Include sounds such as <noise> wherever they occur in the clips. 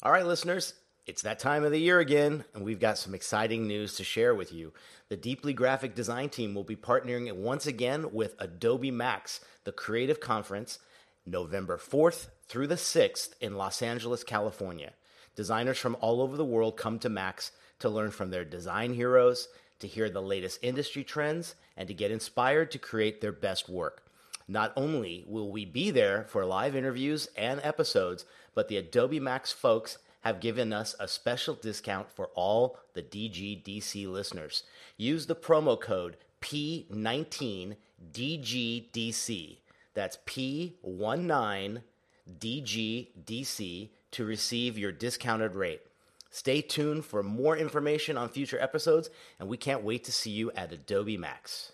All right, listeners, it's that time of the year again, and we've got some exciting news to share with you. The Deeply Graphic Design team will be partnering once again with Adobe Max, the creative conference, November 4th through the 6th in Los Angeles, California. Designers from all over the world come to Max to learn from their design heroes, to hear the latest industry trends, and to get inspired to create their best work. Not only will we be there for live interviews and episodes, but the Adobe Max folks have given us a special discount for all the DGDC listeners. Use the promo code P19DGDC. That's P19DGDC to receive your discounted rate. Stay tuned for more information on future episodes, and we can't wait to see you at Adobe Max.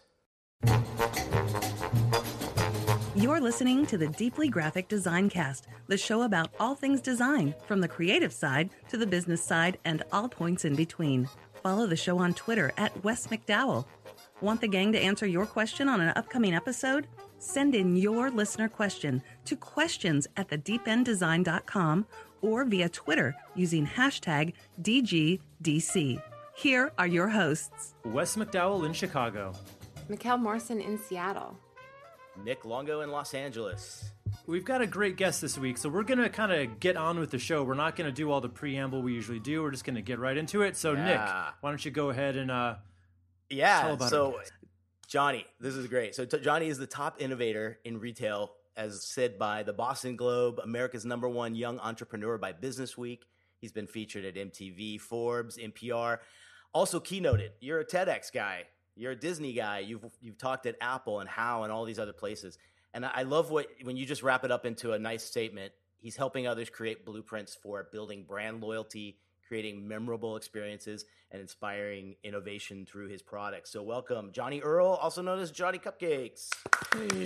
You're listening to the Deeply Graphic Design Cast, the show about all things design, from the creative side to the business side and all points in between. Follow the show on Twitter at Wes McDowell. Want the gang to answer your question on an upcoming episode? Send in your listener question to questions at thedeependdesign.com or via Twitter using hashtag DGDC. Here are your hosts. Wes McDowell in Chicago. Mikkel Morrison in Seattle. Nick Longo in Los Angeles. We've got a great guest this week, so we're going to kind of get on with the show. We're not going to do all the preamble we usually do. We're just going to get right into it. So, Nick, why don't you go ahead and uh, Tell Yeah. So. Johnny, this is great. So, t- Johnny is the top innovator in retail, as said by the Boston Globe, America's number one young entrepreneur by Business Week. He's been featured at MTV, Forbes, NPR. Also, keynoted. You're a TEDx guy. You're a Disney guy. You've you've talked at Apple and How and all these other places. And I I love what when you just wrap it up into a nice statement. He's helping others create blueprints for building brand loyalty, creating memorable experiences, and inspiring innovation through his products. So, welcome, Johnny Earle, also known as Johnny Cupcakes.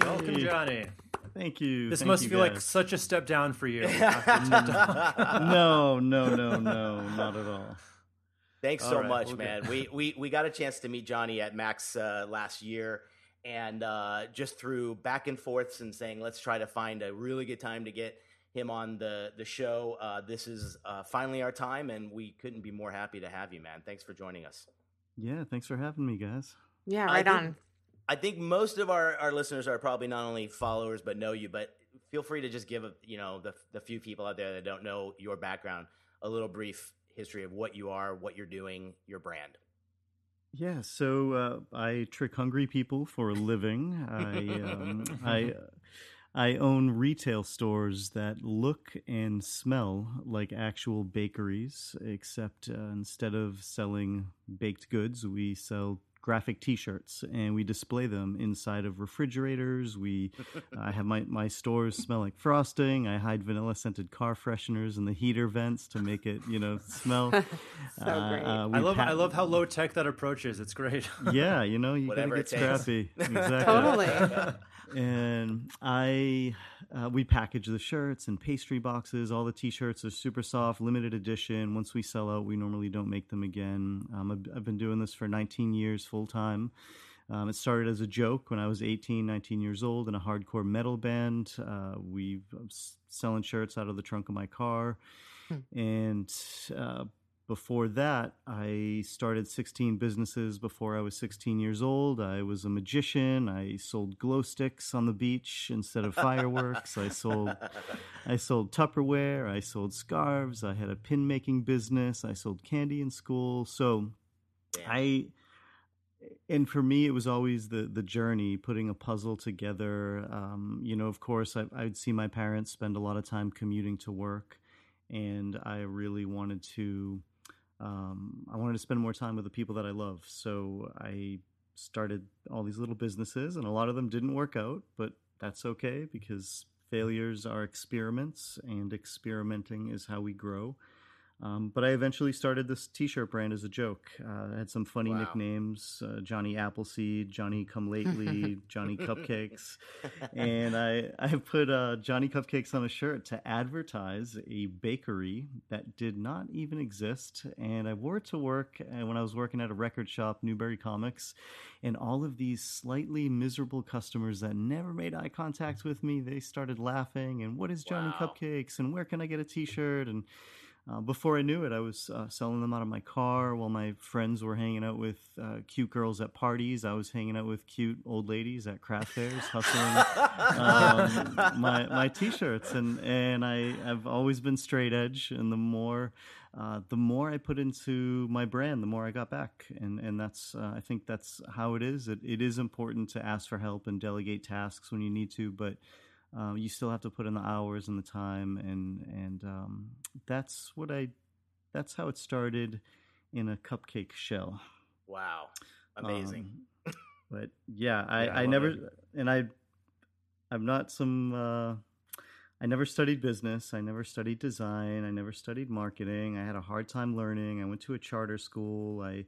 welcome, Johnny. Thank you. This thank must you feel like such a step down for you. after step down. no, no, no, no, not at all. Thanks All so right, much, well, man. good. We, we we got a chance to meet Johnny at Max uh, last year, and uh, just through back and forths and saying, let's try to find a really good time to get him on the the show. Uh, this is uh, finally our time, and we couldn't be more happy to have you, man. Thanks for joining us. Yeah, thanks for having me, guys. Yeah, I right think- on. I think most of our, our listeners are probably not only followers but know you. But feel free to just give a, you know the the few people out there that don't know your background a little brief history of what you are, what you're doing, your brand. Yeah, so uh, I trick hungry people for a living. I um, <laughs> I I own retail stores that look and smell like actual bakeries, except uh, instead of selling baked goods, we sell graphic T-shirts and we display them inside of refrigerators. We <laughs> I have my my stores smell like frosting. I hide vanilla scented car fresheners in the heater vents to make it you know smell. <laughs> So Uh, great. uh, I love pa- I love how low tech that approach is. It's great. <laughs> yeah, you know, you Whatever gotta it get takes. scrappy. Exactly. Totally. And I, uh, we package the shirts and pastry boxes. All the T-shirts are super soft, limited edition. Once we sell out, we normally don't make them again. Um, I've, I've been doing this for 19 years full time. Um, it started as a joke when I was 18, 19 years old in a hardcore metal band. Uh, we was selling shirts out of the trunk of my car, and uh, before that, I started 16 businesses before I was 16 years old. I was a magician. I sold glow sticks on the beach instead of fireworks. I sold I sold Tupperware, I sold scarves, I had a pin making business, I sold candy in school. So. I and for me it was always the the journey putting a puzzle together um, you know of course I, i'd see my parents spend a lot of time commuting to work and i really wanted to um, i wanted to spend more time with the people that i love so i started all these little businesses and a lot of them didn't work out but that's okay because failures are experiments, and experimenting is how we grow. Um, but I eventually started this T-shirt brand as a joke. Uh, I had some funny Wow. nicknames: uh, Johnny Appleseed, Johnny Come Lately, <laughs> Johnny Cupcakes, and I I put uh, Johnny Cupcakes on a shirt to advertise a bakery that did not even exist. And I wore it to work uh, when I was working at a record shop, Newbury Comics, and all of these slightly miserable customers that never made eye contact with me, they started laughing. And what is Johnny Wow. Cupcakes? And where can I get a T-shirt? And uh, before I knew it, I was uh, selling them out of my car while my friends were hanging out with uh, cute girls at parties. I was hanging out with cute old ladies at craft fairs, <laughs> hustling um, my my t-shirts. And and I I've always been straight edge. And the more uh, the more I put into my brand, the more I got back. And and that's uh, I think that's how it is. It, it is important to ask for help and delegate tasks when you need to, but um, you still have to put in the hours and the time and and um, that's what i that's how it started in a cupcake shell Wow. Amazing. Um, but yeah i Yeah, I i, never it. and i i'm not some uh I never studied business. I never studied design. I never studied marketing. I had a hard time learning. I went to a charter school. I,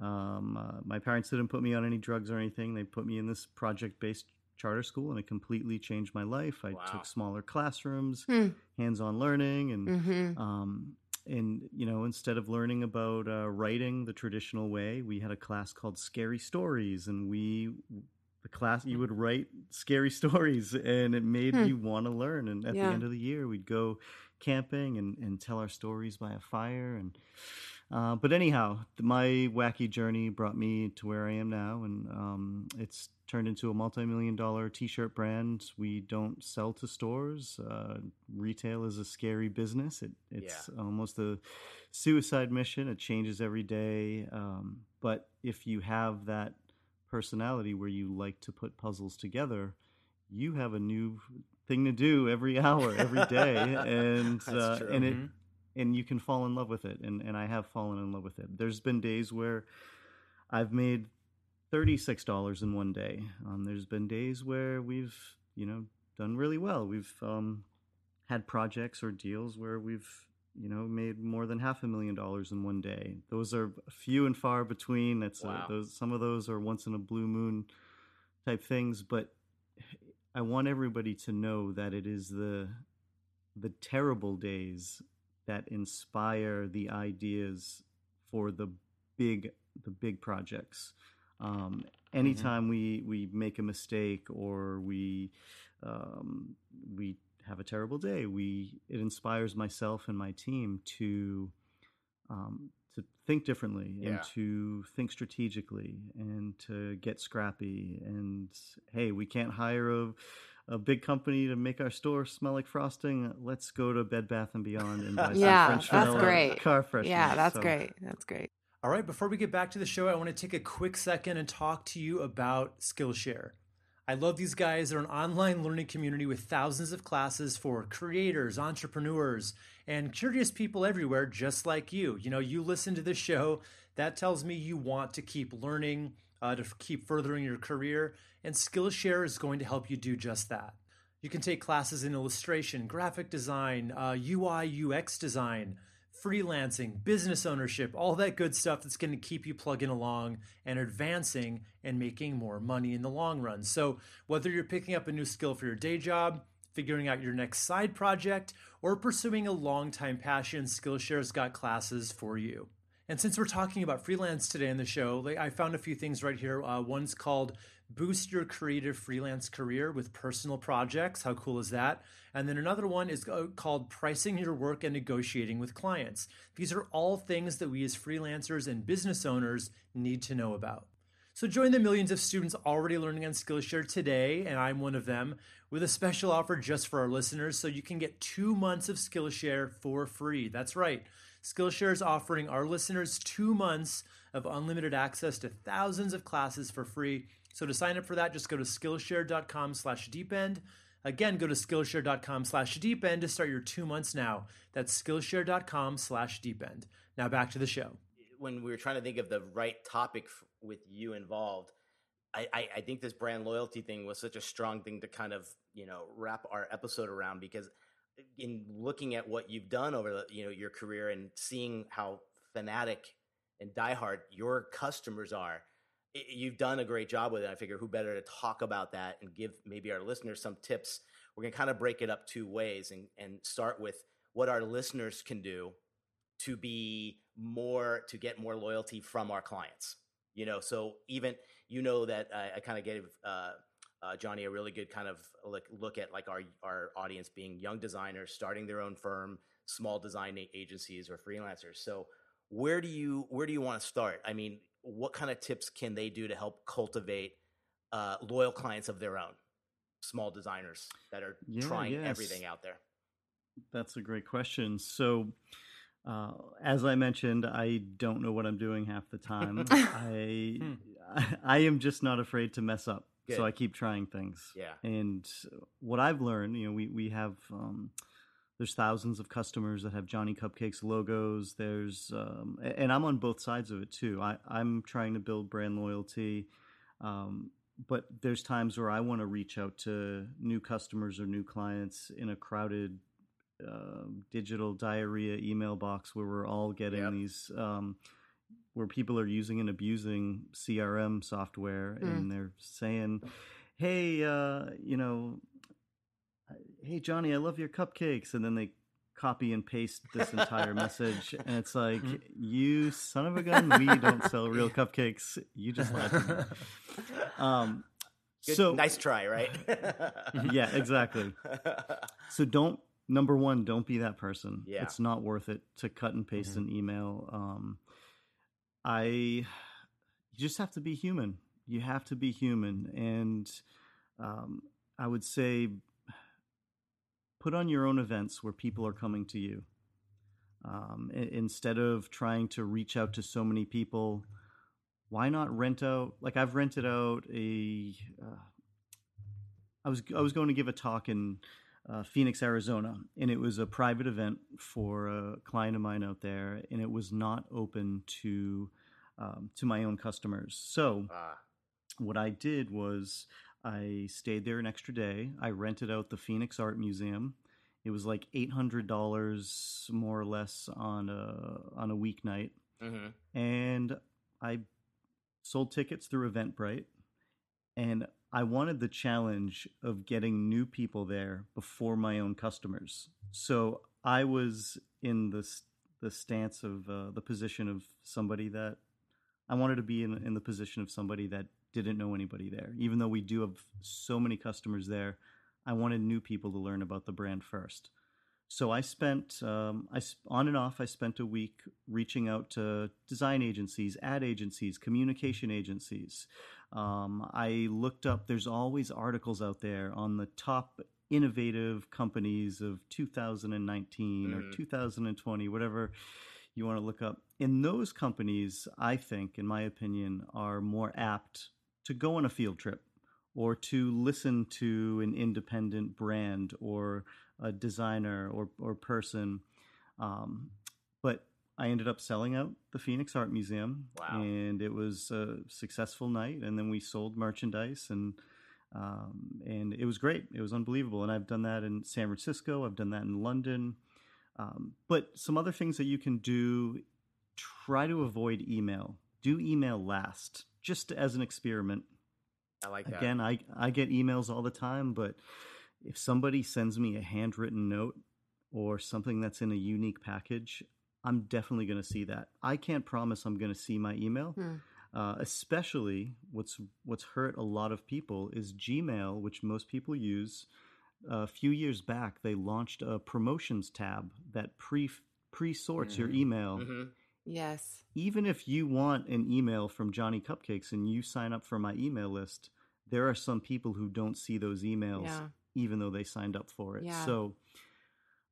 um, uh, my parents didn't put me on any drugs or anything. They put me in this project-based charter school, and it completely changed my life. I Wow. took smaller classrooms, Hmm. hands-on learning, and hmm um, and you know instead of learning about uh, writing the traditional way we had a class called scary stories and we the class you would write scary <laughs> stories and it made Hmm. you want to learn and at Yeah. the end of the year we'd go camping and, and tell our stories by a fire and uh, but anyhow my wacky journey brought me to where i am now and um, it's turned into a multi-million dollar t-shirt brand we don't sell to stores. Uh, retail is a scary business. It, it's almost a suicide mission. It changes every day. Um, but if you have that personality where you like to put puzzles together you have a new thing to do every hour every day. <laughs> And uh, and it Mhm. And you can fall in love with it and and I have fallen in love with it. There's been days where I've made $36 in one day. Um, there's been days where we've, you know, done really well. We've um, had projects or deals where we've, you know, made more than half a million dollars in one day. Those are few and far between. That's Wow. uh, those some of those are once in a blue moon type things, but I want everybody to know that it is the the terrible days that inspire the ideas for the big the big projects. Um, anytime we we make a mistake or we um, we have a terrible day, we it inspires myself and my team to um, to think differently and to think strategically and to get scrappy. And hey, we can't hire a a big company to make our store smell like frosting. Let's go to Bed Bath and Beyond and buy <laughs> some Yeah, French that's vanilla great. car fresheners. Yeah, that's So- great. That's great. All right, before we get back to the show, I want to take a quick second and talk to you about Skillshare. I love these guys. They're an online learning community with thousands of classes for creators, entrepreneurs, and curious people everywhere, just like you. You know, you listen to this show, that tells me you want to keep learning, uh, to keep furthering your career, and Skillshare is going to help you do just that. You can take classes in illustration, graphic design, uh, UI, UX design, freelancing, business ownership, all that good stuff that's going to keep you plugging along and advancing and making more money in the long run. So, whether you're picking up a new skill for your day job, figuring out your next side project, or pursuing a long-time passion, Skillshare's got classes for you. And since we're talking about freelance today in the show, I found a few things right here. Uh, one's called Boost Your Creative Freelance Career with Personal Projects. How cool is that? And then another one is uh, called Pricing Your Work and Negotiating with Clients. These are all things that we as freelancers and business owners need to know about. So join the millions of students already learning on Skillshare today, and I'm one of them, with a special offer just for our listeners so you can get two months of Skillshare for free. That's right. Skillshare is offering our listeners two months of unlimited access to thousands of classes for free. So to sign up for that, just go to Skillshare.com slash deepend. Again, go to Skillshare.com slash deepend to start your two months now. That's Skillshare.com slash deepend. Now back to the show. when we were trying to think of the right topic with you involved, I, I think this brand loyalty thing was such a strong thing to kind of you know wrap our episode around because in looking at what you've done over you know your career and seeing how fanatic and diehard your customers are, it, you've done a great job with it. I figure who better to talk about that and give maybe our listeners some tips. We're gonna kind of break it up two ways and and start with what our listeners can do to be more to get more loyalty from our clients. You know, so even you know that I, I kind of gave uh, uh, Johnny a really good kind of look, look at like our our audience being young designers starting their own firm, small design agencies or freelancers. So where do you where do you want to start? I mean, what kind of tips can they do to help cultivate uh, loyal clients of their own, small designers that are Yeah, trying yes. everything out there? That's a great question. So, uh, as I mentioned, I don't know what I'm doing half the time. <laughs> I, <laughs> I am just not afraid to mess up. Good. So I keep trying things. Yeah. And what I've learned, you know, we we have um, there's thousands of customers that have Johnny Cupcakes logos. There's um, and I'm on both sides of it too. I I'm trying to build brand loyalty. Um, but there's times where I want to reach out to new customers or new clients in a crowded uh, digital diarrhea email box where we're all getting Yep. these um, where people are using and abusing CRM software and they're saying, "Hey, uh, you know, hey Johnny, I love your cupcakes," and then they copy and paste this entire message, and it's like, "You son of a gun, we don't sell real cupcakes. You just lied to me." Um, Good, so nice try, right? <laughs> yeah, exactly. <laughs> So don't number one, don't be that person. Yeah. It's not worth it to cut and paste an email. Um, I you just have to be human. You have to be human, and um, I would say put on your own events where people are coming to you. Um, instead of trying to reach out to so many people, why not rent out? Like I've rented out a. Uh, I was I was going to give a talk in uh, Phoenix, Arizona, and it was a private event for a client of mine out there, and it was not open to um, to my own customers. So Ah, what I did was I stayed there an extra day. I rented out the Phoenix Art Museum. It was like eight hundred dollars more or less on a on a weeknight, mhm. and I sold tickets through Eventbrite. And I wanted the challenge of getting new people there before my own customers. So I was in the the stance of uh, the position of somebody that I wanted to be in in the position of somebody that didn't know anybody there. Even though we do have so many customers there, I wanted new people to learn about the brand first. So I spent um, I on and off. I spent a week reaching out to design agencies, ad agencies, communication agencies. Um, I looked up. There's always articles out there on the top innovative companies of 2019 or 2020, whatever you want to look up. And those companies, I think, in my opinion, are more apt to go on a field trip or to listen to an independent brand or a designer or, or person. Um, but I ended up selling out the Phoenix Art Museum, Wow. and it was a successful night. And then we sold merchandise, and um, and it was great. It was unbelievable. And I've done that in San Francisco. I've done that in London. Um, but some other things that you can do: try to avoid email. Do email last, just as an experiment. I like that. Again, I I get emails all the time, but if somebody sends me a handwritten note or something that's in a unique package, I'm definitely going to see that. I can't promise I'm going to see my email. Uh, especially what's what's hurt a lot of people is Gmail, which most people use. a few years back, they launched a promotions tab that pre pre sorts your email Mhm. Yes. even if you want an email from Johnny Cupcakes and you sign up for my email list, there are some people who don't see those emails Yeah. Even though they signed up for it. Yeah. So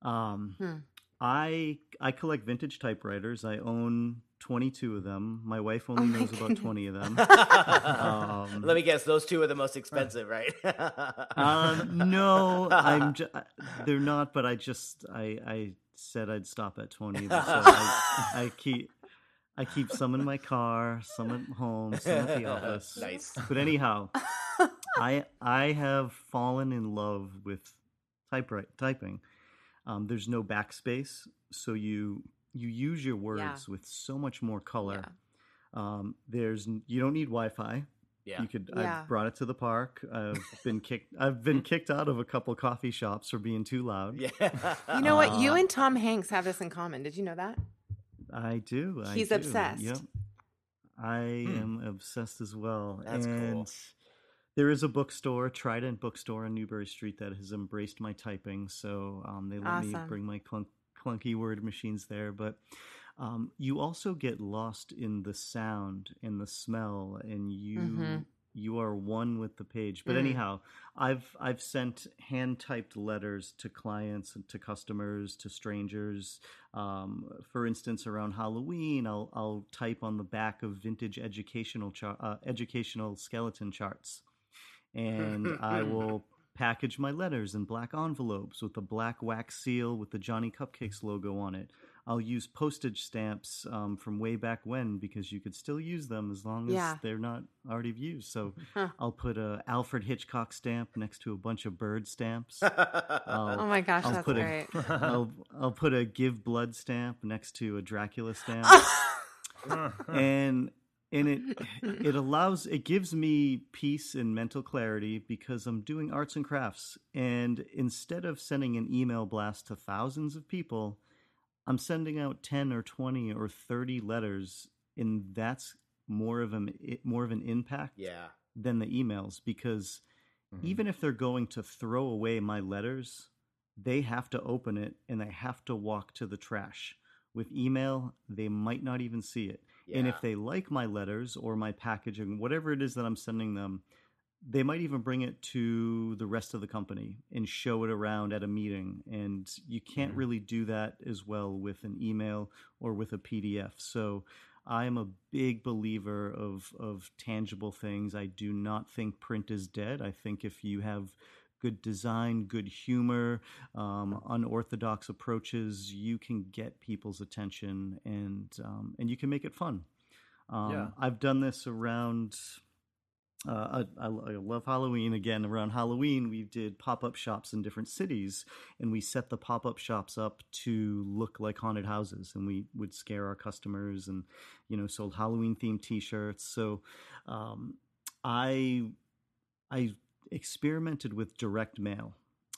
um Hmm. I I collect vintage typewriters. I own 22 of them. My wife only Oh my knows about 20 of them. Um, Let me guess; those two are the most expensive, right? <laughs> um, no, I'm ju- <laughs> they're not, but I just I I said I'd stop at 20, so <laughs> I, I keep I keep some in my car, some at home, some at the office. Nice. But anyhow, <laughs> I I have fallen in love with typewrite typing. Um, there's no backspace, so you you use your words Yeah. with so much more color. Yeah. Um, there's you don't need Wi-Fi. Yeah. You could. Yeah. I've brought it to the park. I've <laughs> been kicked. I've been kicked out of a couple coffee shops for being too loud. Yeah. You know what? You Uh, and Tom Hanks have this in common. Did you know that? I do. I He's do, obsessed. Yep. I am obsessed as well. That's cool. There is a bookstore, Trident Bookstore on Newbury Street, that has embraced my typing. So um, they let me bring my clunk, clunky word machines there. But um, you also get lost in the sound and the smell, and you Mhm. you are one with the page. But Mm. anyhow, I've I've sent hand typed letters to clients and to customers, to strangers. Um, for instance, around Halloween, I'll I'll type on the back of vintage educational char- uh, educational skeleton charts, and I <laughs> will package my letters in black envelopes with a black wax seal with the Johnny Cupcakes logo on it. I'll use postage stamps um, from way back when because you could still use them as long as Yeah. they're not already used. So Huh. <laughs> I'll put a Alfred Hitchcock stamp next to a bunch of bird stamps. <laughs> I'll, Oh my gosh, I'll that's put great. a I'll I'll put a give blood stamp next to a Dracula stamp. and and it <laughs> it allows it gives me peace and mental clarity because I'm doing arts and crafts and instead of sending an email blast to thousands of people I'm sending out 10 or 20 or 30 letters and that's more of an more of an impact yeah. than the emails because Mm-hmm. even if they're going to throw away my letters, they have to open it and they have to walk to the trash. With email, they might not even see it. And if they like my letters or my packaging, whatever it is that I'm sending them, they might even bring it to the rest of the company and show it around at a meeting. And you can't Mhm. really do that as well with an email or with a PDF. So I am a big believer of of tangible things. I do not think print is dead. I think if you have good design, good humor, um, unorthodox approaches, you can get people's attention and um, and you can make it fun. Um, Yeah. I've done this around. Uh, I, I love Halloween. Again, around Halloween, we did pop up shops in different cities, and we set the pop up shops up to look like haunted houses, and we would scare our customers, and you know, sold Halloween themed T-shirts. So, um, I I experimented with direct mail.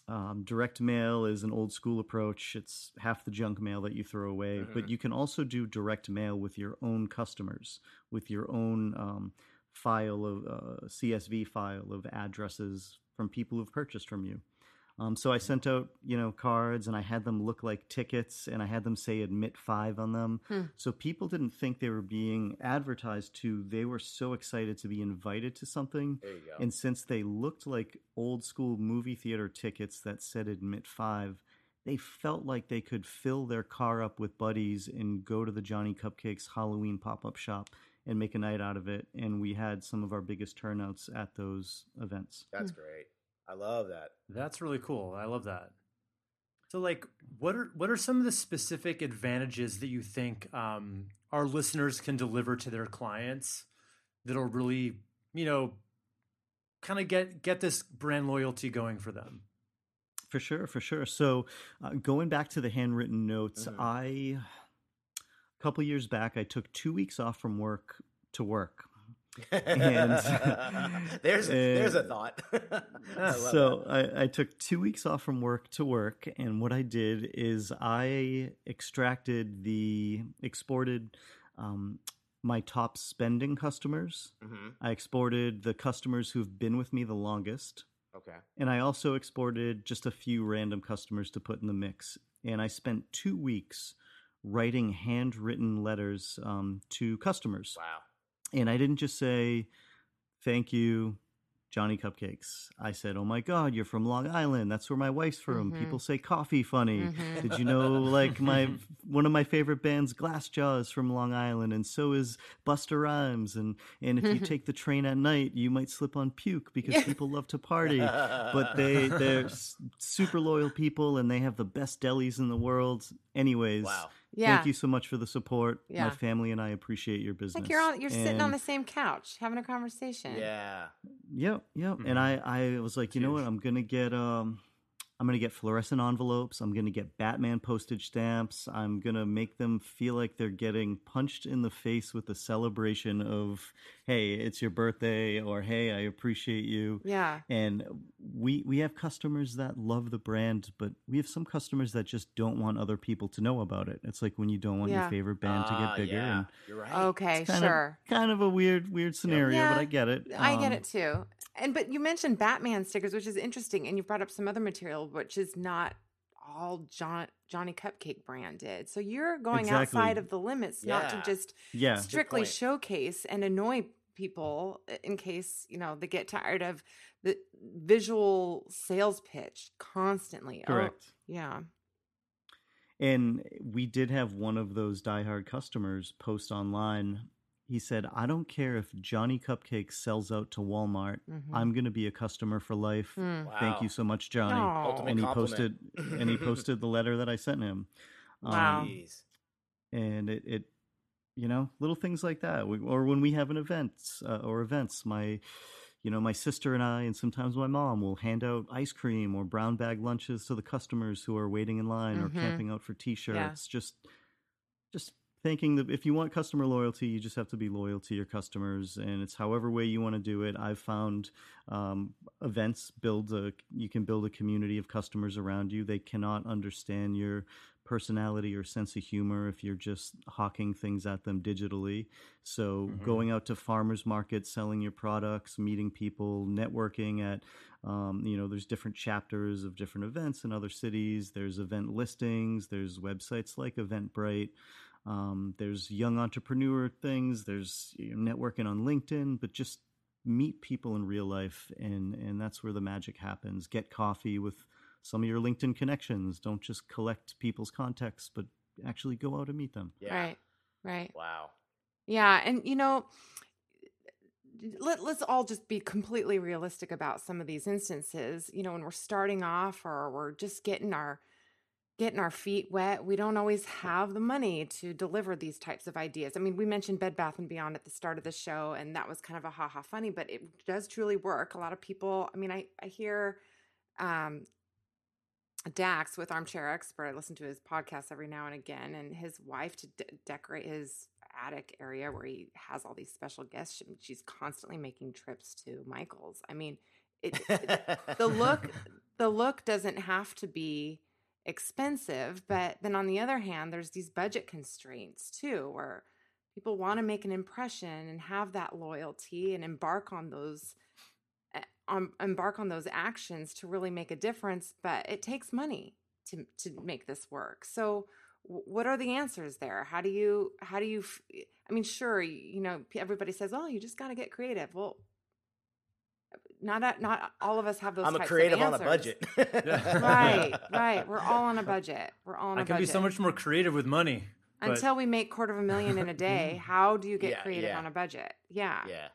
Um, direct mail is an old school approach. It's half the junk mail that you throw away, but you can also do direct mail with your own customers, with your own um, file of uh, CSV file of addresses from people who've purchased from you. Um, so I sent out, you know, cards and I had them look like tickets and I had them say admit five on them. So people didn't think they were being advertised to. They were so excited to be invited to something. There you go. And since they looked like old school movie theater tickets that said admit five, they felt like they could fill their car up with buddies and go to the Johnny Cupcakes Halloween pop up shop and make a night out of it. And we had some of our biggest turnouts at those events. That's great. I love that. That's really cool. I love that. So, like, what are what are some of the specific advantages that you think um, our listeners can deliver to their clients that'll really, you know, kind of get get this brand loyalty going for them? For sure, for sure. So, uh, going back to the handwritten notes, Mhm. I a couple years back I took two weeks off from work to work. <laughs> there's there's a and- thought. <laughs> I so I, I took two weeks off from work to work, and what I did is I extracted the exported um, my top spending customers. Mhm. I exported the customers who've been with me the longest. Okay. And I also exported just a few random customers to put in the mix. And I spent two weeks writing handwritten letters um, to customers. Wow. And I didn't just say, thank you, Johnny Cupcakes. I said, oh my God, you're from Long Island. That's where my wife's from. Mhm. People say coffee funny. Mhm. Did you know, like, my <laughs> one of my favorite bands, Glassjaw, is from Long Island, and so is Busta Rhymes. And, and if you <laughs> take the train at night, you might slip on puke because people love to party. but they, they're <laughs> super loyal people, and they have the best delis in the world. Anyways, Wow. Yeah. Thank you so much for the support. Yeah. My family and I appreciate your business. Like you're on, you're sitting on the same couch having a conversation. Yeah. Yep, yep. And I, I was like, you know what? I'm gonna get, um, I'm gonna get fluorescent envelopes. I'm gonna get Batman postage stamps. I'm gonna make them feel like they're getting punched in the face with the celebration of, hey, it's your birthday, or hey, I appreciate you. Yeah. And we we have customers that love the brand, but we have some customers that just don't want other people to know about it. It's like when you don't want Yeah. your favorite band to Ah, get bigger. yeah. And You're right. Okay, it's kind sure. Of, kind of a weird weird scenario, Yeah, but I get it. I get Um, it too. And but you mentioned Batman stickers, which is interesting, and you brought up some other material, which is not all John Johnny Cupcake branded. So you're going Exactly. outside of the limits, not to just Yeah. strictly showcase and annoy people in case you know they get tired of the visual sales pitch constantly. Oh, Correct. yeah. And we did have one of those diehard customers post online. He said, I don't care if Johnny Cupcake sells out to Walmart. Mhm. I'm going to be a customer for life. Hmm. Thank you so much, Johnny. Aw. Ultimate And he posted and he <laughs> posted the letter that I sent him. Wow. Um, and it, it you know little things like that we, or when we have an event uh, or events my you know my sister and i and sometimes my mom will hand out ice cream or brown bag lunches to the customers who are waiting in line or Mhm. camping out for t-shirts just just thinking that if you want customer loyalty you just have to be loyal to your customers and it's however way you want to do it i've found um, events build a you can build a community of customers around you they cannot understand your personality or sense of humor if you're just hawking things at them digitally. So going out to farmers markets, selling your products, meeting people, networking at, um, you know, there's different chapters of different events in other cities. There's event listings. There's websites like Eventbrite. Um, there's young entrepreneur things. There's you know, networking on LinkedIn, but just meet people in real life, and and that's where the magic happens. Get coffee with some of your LinkedIn connections. Don't just collect people's contacts, but actually go out and meet them. Yeah. Right. Right. Wow. Yeah, and you know, let, let's all just be completely realistic about some of these instances. You know, when we're starting off or we're just getting our getting our feet wet, we don't always have the money to deliver these types of ideas. I mean, we mentioned Bed Bath and Beyond at the start of the show, and that was kind of a ha ha funny, but it does truly work. A lot of people, I mean, I I hear um Dax with Armchair Expert. I listen to his podcast every now and again, and his wife to de- decorate his attic area where he has all these special guests. she- She's constantly making trips to Michael's. I mean, it, it- the look <laughs> the look doesn't have to be expensive, but then on the other hand, there's these budget constraints too, where people want to make an impression and have that loyalty and embark on those eh, on embark on those actions to really make a difference but it takes money to to make this work. So what are the answers there? How do you how do you i mean sure you know everybody says oh you just got to get creative. Well not a, not all of us have those I'm a creative of on a budget. <laughs> right right we're all on a budget we're all on a I can be so much more creative with money. but- until we make quarter of a million in a <laughs> day how do you get Yeah, creative yeah. on a budget yeah yeah.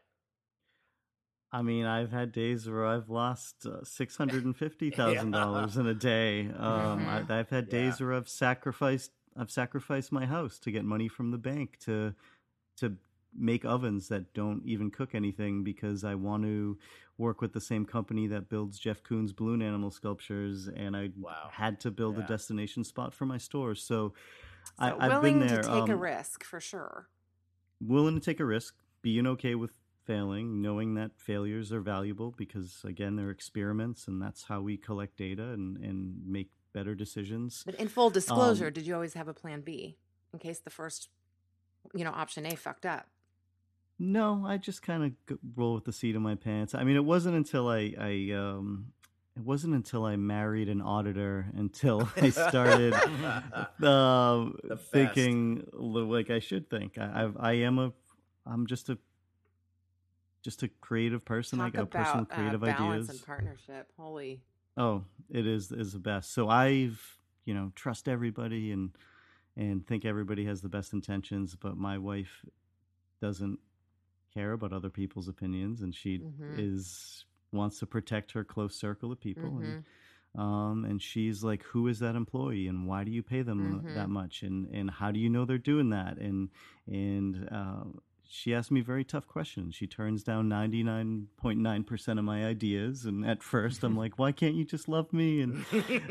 I mean, I've had days where I've lost uh, six hundred and fifty thousand dollars <laughs> in a day. Um, Mhm. I, I've had days Yeah. where I've sacrificed I've sacrificed my house to get money from the bank to to make ovens that don't even cook anything because I want to work with the same company that builds Jeff Koons balloon animal sculptures, and I Wow. had to build Yeah. a destination spot for my store. So, I, so I've willing been there. to take a um, risk for sure willing to take a risk, being okay with failing, knowing that failures are valuable because again they're experiments and that's how we collect data and, and make better decisions. But in full disclosure, Um, did you always have a plan B in case the first, you know, option A fucked up? No, I just kind of roll with the seat of my pants. I mean, it wasn't until I, I um, it wasn't until I married an auditor until <laughs> I started <laughs> uh, thinking li- like I should think. I, I've, I am a, I'm just a, just a creative person. Talk I got a person with about creative uh, balance ideas. and partnership. Holy, Oh, it is is the best. So I've you know trust everybody and and think everybody has the best intentions, but my wife doesn't care about other people's opinions, and she Mhm. is wants to protect her close circle of people. And Um, and she's like, "Who is that employee, and why do you pay them Mhm. that much, and and how do you know they're doing that?" And and uh, she asked me very tough questions. She turns down ninety nine point nine percent of my ideas, and at first I'm like, "Why can't you just love me?" And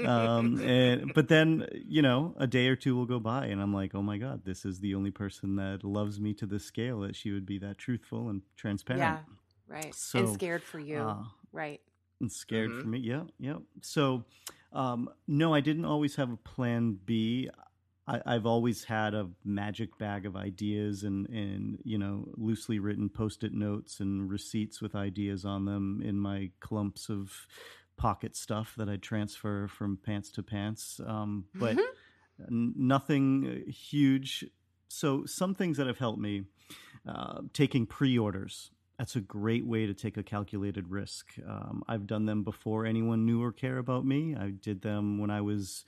um, <laughs> and but then you know, a day or two will go by, and I'm like, "Oh my god, this is the only person that loves me to this scale that she would be that truthful and transparent." Yeah. Right. So, and scared for you. uh, right. and scared Mhm. for me. Yeah, yeah. So, um, no, I didn't always have a plan B. I, I've always had a magic bag of ideas and, and you know loosely written post-it notes and receipts with ideas on them in my clumps of pocket stuff that I transfer from pants to pants. Um, but n- nothing uh, huge. So some things that have helped me, uh, taking pre-orders. That's a great way to take a calculated risk. Um, I've done them before anyone knew or care about me. I did them when I was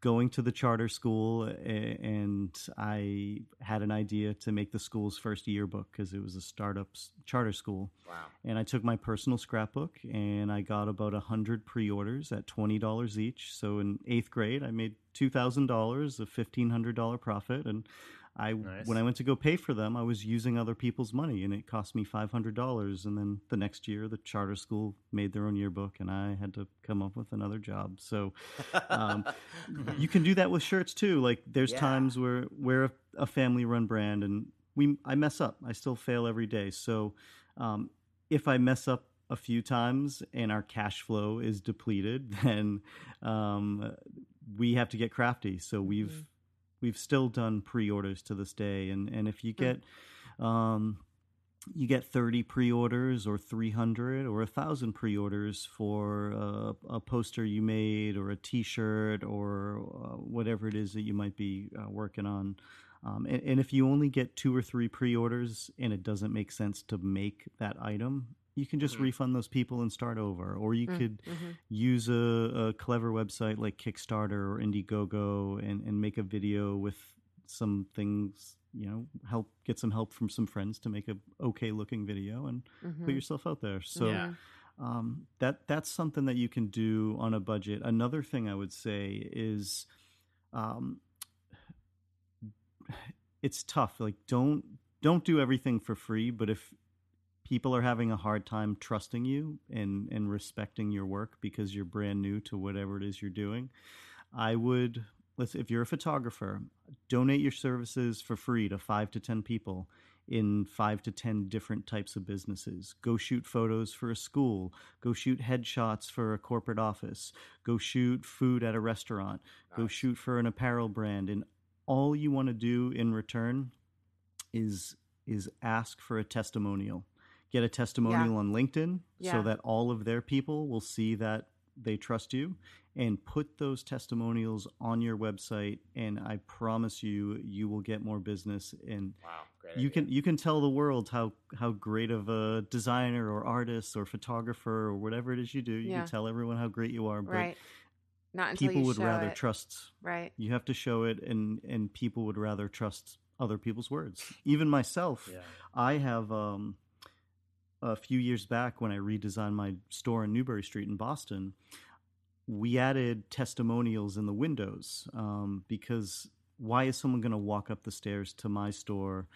going to the charter school, and I had an idea to make the school's first yearbook because it was a startup charter school. Wow. And I took my personal scrapbook and I got about a hundred pre-orders at twenty dollars each. So in eighth grade, I made two thousand dollars, a fifteen hundred dollar profit, and I Nice. when I went to go pay for them, I was using other people's money, and it cost me five hundred dollars. And then the next year, the charter school made their own yearbook, and I had to come up with another job. So um, <laughs> you can do that with shirts too. Like there's Yeah. times where we're a, a family-run brand, and we I mess up. I still fail every day. So um, if I mess up a few times and our cash flow is depleted, <laughs> then um, we have to get crafty. So we've we've still done pre-orders to this day, and and if you get um, you get 30 pre-orders or 300 or 1000 pre-orders for a, a poster you made or a t-shirt or uh, whatever it is that you might be uh, working on um, and, and if you only get two or three pre-orders and it doesn't make sense to make that item you can just Mhm. refund those people and start over or you Mm, could mhm. use a, a clever website like Kickstarter or Indiegogo and, and make a video with some things, you know, help get some help from some friends to make a okay looking video and put Mhm. yourself out there. So Yeah. um, that that's something that you can do on a budget. Another thing I would say is um, <sighs> it's tough. Like don't don't do everything for free, but if people are having a hard time trusting you and and respecting your work because you're brand new to whatever it is you're doing, I would let's if you're a photographer, donate your services for free to 5 to 10 people in 5 to 10 different types of businesses. Go shoot photos for a school, go shoot headshots for a corporate office, go shoot food at a restaurant, go shoot for an apparel brand. And all you want to do in return is is ask for a testimonial. Get a testimonial on LinkedIn Yeah. so that all of their people will see that they trust you and put those testimonials on your website and I promise you you will get more business and Wow. You idea. can you can tell the world how how great of a designer or artist or photographer or whatever it is you do you Yeah. can tell everyone how great you are but Right. Not until people you would show rather it. trust Right. you have to show it and and people would rather trust other people's words even myself Yeah. i have um a few years back when i redesigned my store in newbury street in boston we added testimonials in the windows um, because why is someone going to walk up the stairs to my store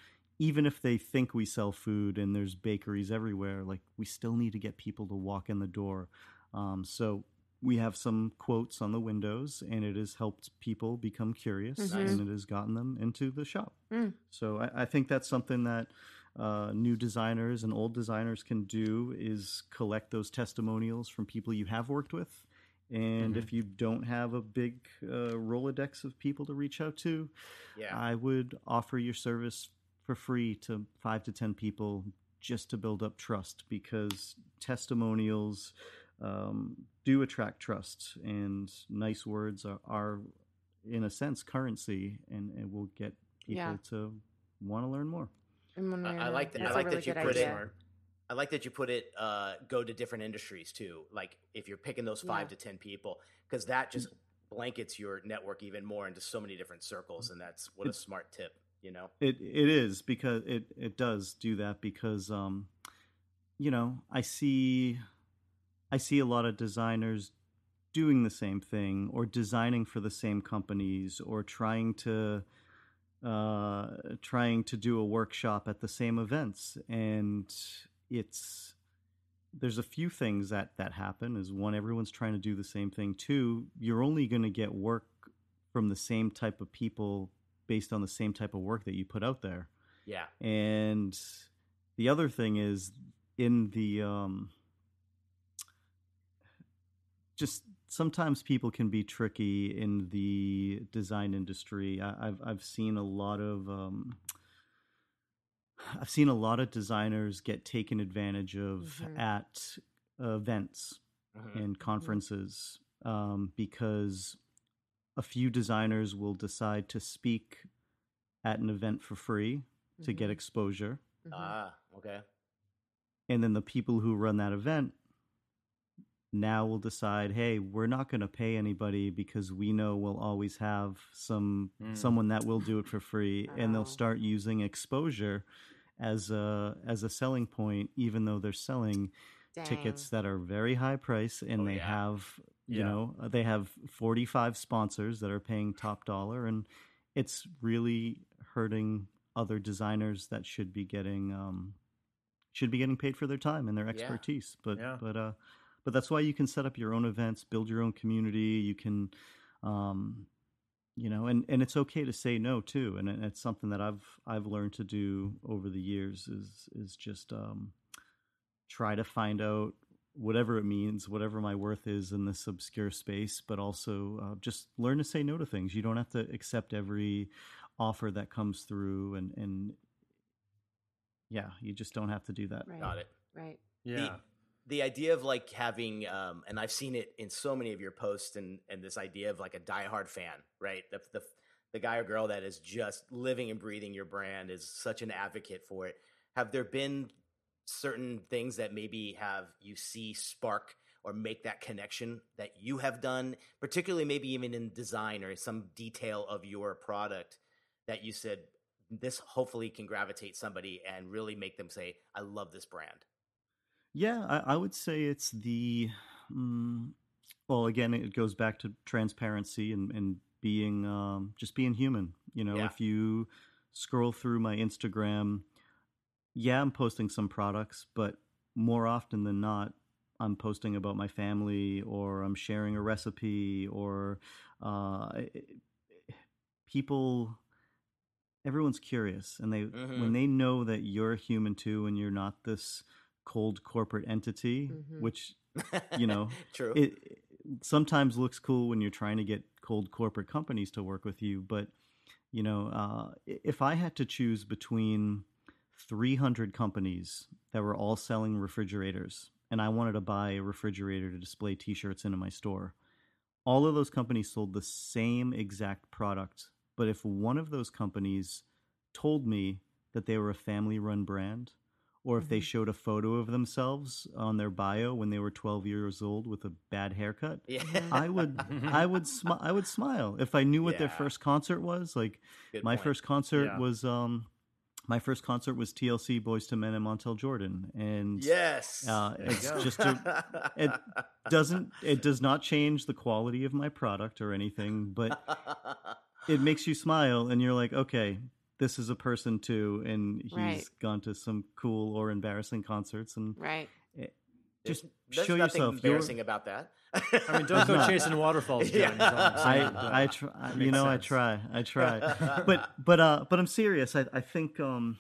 even if they think we sell food and there's bakeries everywhere like we still need to get people to walk in the door um, so we have some quotes on the windows and it has helped people become curious Mhm. and it has gotten them into the shop Mm. so I, I think that's something that uh, new designers and old designers can do is collect those testimonials from people you have worked with and Mhm. if you don't have a big uh, rolodex of people to reach out to yeah. i would offer your service for free to five to ten people just to build up trust because testimonials um, do attract trust and nice words are, are in a sense currency and it will get people Yeah. to want to learn more And I- I like that- I that's a like really that you good put it- I like that you put it. Uh, go to different industries too. Like if you're picking those five Yeah. to ten people, because that just blankets your network even more into so many different circles, and that's what a smart tip. You know. It it is because it it does do that because um you know I see I see a lot of designers doing the same thing or designing for the same companies or trying to uh, trying to do a workshop at the same events. And it's there's a few things that that happen is one everyone's trying to do the same thing. Two you're only going to get work from the same type of people based on the same type of work that you put out there. Yeah. and the other thing is in the um, just sometimes people can be tricky in the design industry. I, I've I've seen a lot of um, I've seen a lot of designers get taken advantage of Mhm. at events Mhm. and conferences um, because a few designers will decide to speak at an event for free to get Mhm. exposure. Ah, okay. and then the people who run that event now will decide hey we're not going to pay anybody because we know we'll always have some Mm. someone that will do it for free and Oh. they'll start using exposure as a as a selling point even though they're selling tickets that are very high price and Oh, they yeah. have you Yeah. know uh, they have 45 sponsors that are paying top dollar and it's really hurting other designers that should be getting um should be getting paid for their time and their Yeah. expertise but Yeah. but uh but that's why you can set up your own events build your own community you can um you know and and it's okay to say no too and it's something that i've i've learned to do over the years is is just um try to find out whatever it means whatever my worth is in this obscure space but also uh, just learn to say no to things you don't have to accept every offer that comes through and and yeah you just don't have to do that Right. Got it. Right. Yeah. The idea of like having um and i've seen it in so many of your posts and and this idea of like a diehard fan right? The the, the guy or girl that is just living and breathing your brand is such an advocate for it. Have there been certain things that maybe have you see spark or make that connection that you have done particularly maybe even in design or some detail of your product that you said this hopefully can gravitate somebody and really make them say i love this brand Yeah, I, I would say it's the. Mm, well, again, it goes back to transparency and, and being um, just being human. You know, Yeah. if you scroll through my Instagram, yeah, I'm posting some products, but more often than not, I'm posting about my family or I'm sharing a recipe or uh, people. Everyone's curious, and they Mhm. when they know that you're human too, and you're not this cold corporate entity, Mhm. which you know, <laughs> true it, it sometimes looks cool when you're trying to get cold corporate companies to work with you. But you know, uh, if I had to choose between 300 companies that were all selling refrigerators, and I wanted to buy a refrigerator to display T-shirts into my store, all of those companies sold the same exact product. But if one of those companies told me that they were a family-run brand, or if they Mhm. showed a photo of themselves on their bio when they were 12 years old with a bad haircut, yeah I would I <laughs> would smi- I would smile if I knew what their first concert was. Like Good my point. first concert Yeah. was um my first concert was TLC Boyz II Men and Montell Jordan and yes uh, it's go. just a, it <laughs> doesn't it does not change the quality of my product or anything, but <laughs> it makes you smile and you're like, okay, this is a person too, and he's Right. gone to some cool or embarrassing concerts and Right. There's- just there's show nothing yourself. You're- embarrassing about that I mean, don't go not. chasing waterfalls, <laughs> John. is I'm saying, but I I try. You makes know, I try. I try. but <laughs> but uh but I'm serious. I I think um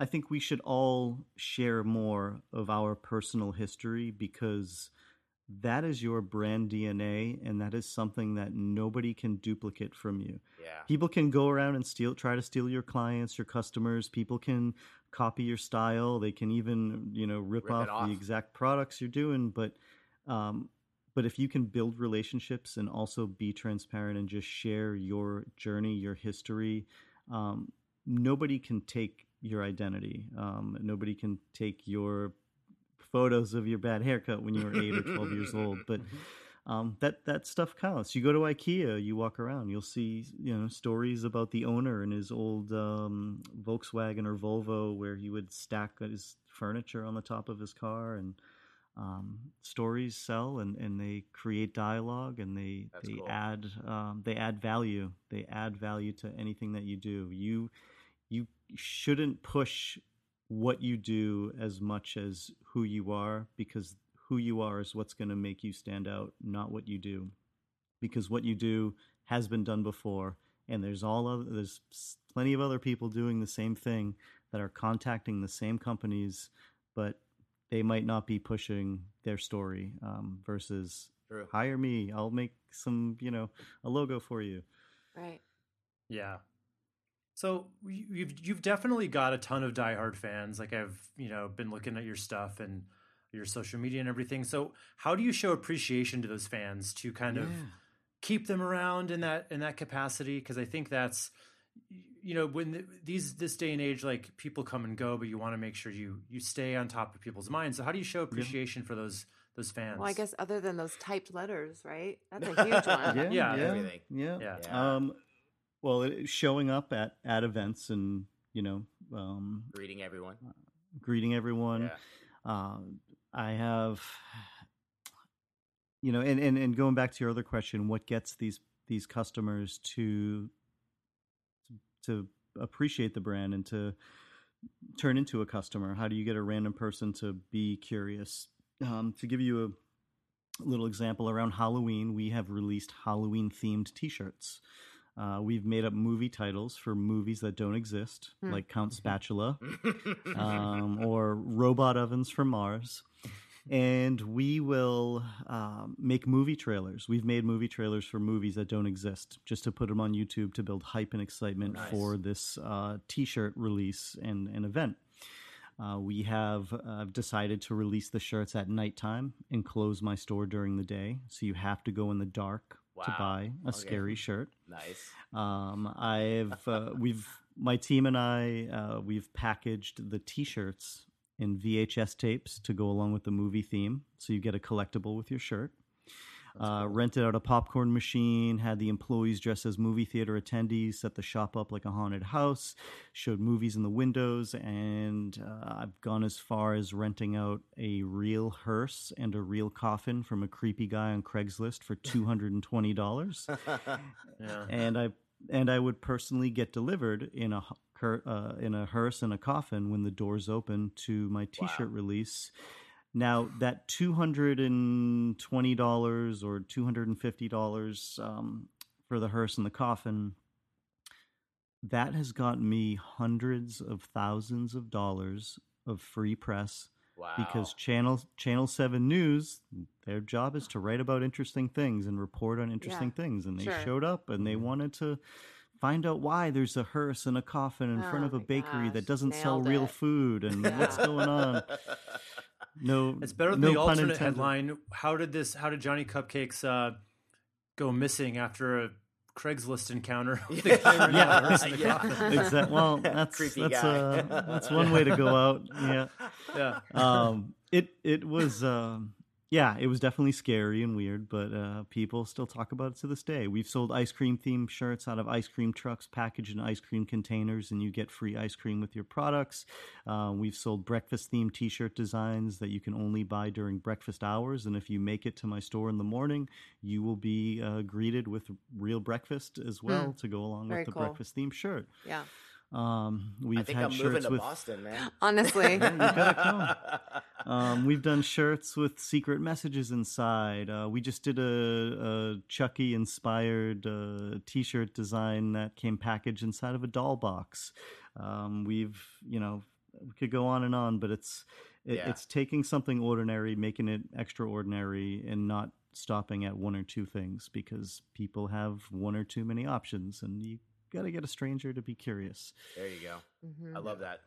I think we should all share more of our personal history because that is your brand DNA and that is something that nobody can duplicate from you. yeah People can go around and steal try to steal your clients, your customers. People can copy your style. They can even, you know, rip, Rip off, off. the exact products you're doing, but um but if you can build relationships and also be transparent and just share your journey, your history, um, nobody can take your identity. Um, nobody can take your photos of your bad haircut when you were eight or twelve years old. But <laughs> um, that that stuff counts. You go to IKEA, you walk around, you'll see you know stories about the owner and his old um, Volkswagen or Volvo, where he would stack his furniture on the top of his car, and um, stories sell and, and they create dialogue and they That's they cool. add um, they add value they add value to anything that you do you you shouldn't push what you do as much as who you are because who you are is what's going to make you stand out not what you do because what you do has been done before and there's all other, there's plenty of other people doing the same thing that are contacting the same companies but they might not be pushing their story um, versus True. hire me i'll make some you know a logo for you Right. Yeah. So you- you've you've definitely got a ton of diehard fans. Like I've you know been looking at your stuff and your social media and everything. So how do you show appreciation to those fans to kind of keep them around in that in that capacity? Because I think that's you know when these this day and age like people come and go, but you want to make sure you you stay on top of people's minds. So how do you show appreciation for those those fans? Well, I guess other than those typed letters, right? That's a <laughs> huge one. yeah, Yeah, yeah, everything. Yeah. Yeah. Yeah. Um, well, it, showing up at at events and you know, um, Greeting everyone. greeting everyone. Yeah. Uh, I have, you know, and, and and going back to your other question, what gets these these customers to to appreciate the brand and to turn into a customer? How do you get a random person to be curious? Um, to give you a little example, around Halloween, we have released Halloween themed T-shirts. Uh, we've made up movie titles for movies that don't exist, Hmm. like Count Spatula <laughs> um, or robot ovens from Mars. And we will um, make movie trailers. We've made movie trailers for movies that don't exist, just to put them on YouTube to build hype and excitement Nice. for this uh, T-shirt release and, and event. Uh, we have uh, decided to release the shirts at nighttime and close my store during the day, so you have to go in the dark to buy a Okay. scary shirt. nice. Um, I've uh, we've my team and I uh, we've packaged the T-shirts in VHS tapes to go along with the movie theme, so you get a collectible with your shirt. Uh, rented out a popcorn machine, had the employees dressed as movie theater attendees, set the shop up like a haunted house, showed movies in the windows, and uh, I've gone as far as renting out a real hearse and a real coffin from a creepy guy on Craigslist for <laughs> two hundred and twenty dollars yeah. and I and I would personally get delivered in a uh, in a hearse and a coffin when the doors open to my T-shirt release. Now that two hundred and twenty dollars or two hundred and fifty dollars um, for the hearse and the coffin, that has gotten me hundreds of thousands of dollars of free press Wow. because channel channel 7 news their job is to write about interesting things and report on interesting things and they sure. showed up and they wanted to find out why there's a hearse and a coffin in front Oh of a bakery gosh, that doesn't sell nailed real food and Yeah. what's going on <laughs> no It's better than no the alternate intended. headline. How did this? How did Johnny Cupcakes uh, go missing after a Craigslist encounter? <laughs> with the guy running out of the hearse Yeah. coffin? <laughs> Exact- well <laughs> that's Creepy that's guy. uh, that's one way to go out yeah Yeah. um, it it was um, yeah, it was definitely scary and weird, but uh, people still talk about it to this day. We've sold ice cream themed shirts out of ice cream trucks packaged in ice cream containers, and you get free ice cream with your products. Uh, we've sold breakfast themed t shirt designs that you can only buy during breakfast hours, and if you make it to my store in the morning, you will be uh, greeted with real breakfast as well to go along Hmm. Very with the cool. breakfast themed shirt. Yeah. Um, we've I think had I'm shirts moving to with Boston, man. <laughs> Honestly. you gotta um, we've done shirts with secret messages inside. Uh, we just did a, a Chucky inspired uh, t shirt design that came packaged inside of a doll box. Um, we've, you know, we could go on and on, but it's it, Yeah. it's taking something ordinary, making it extraordinary, and not stopping at one or two things because people have one or too many options, and you got to get a stranger to be curious. There you go. Mhm. I love that.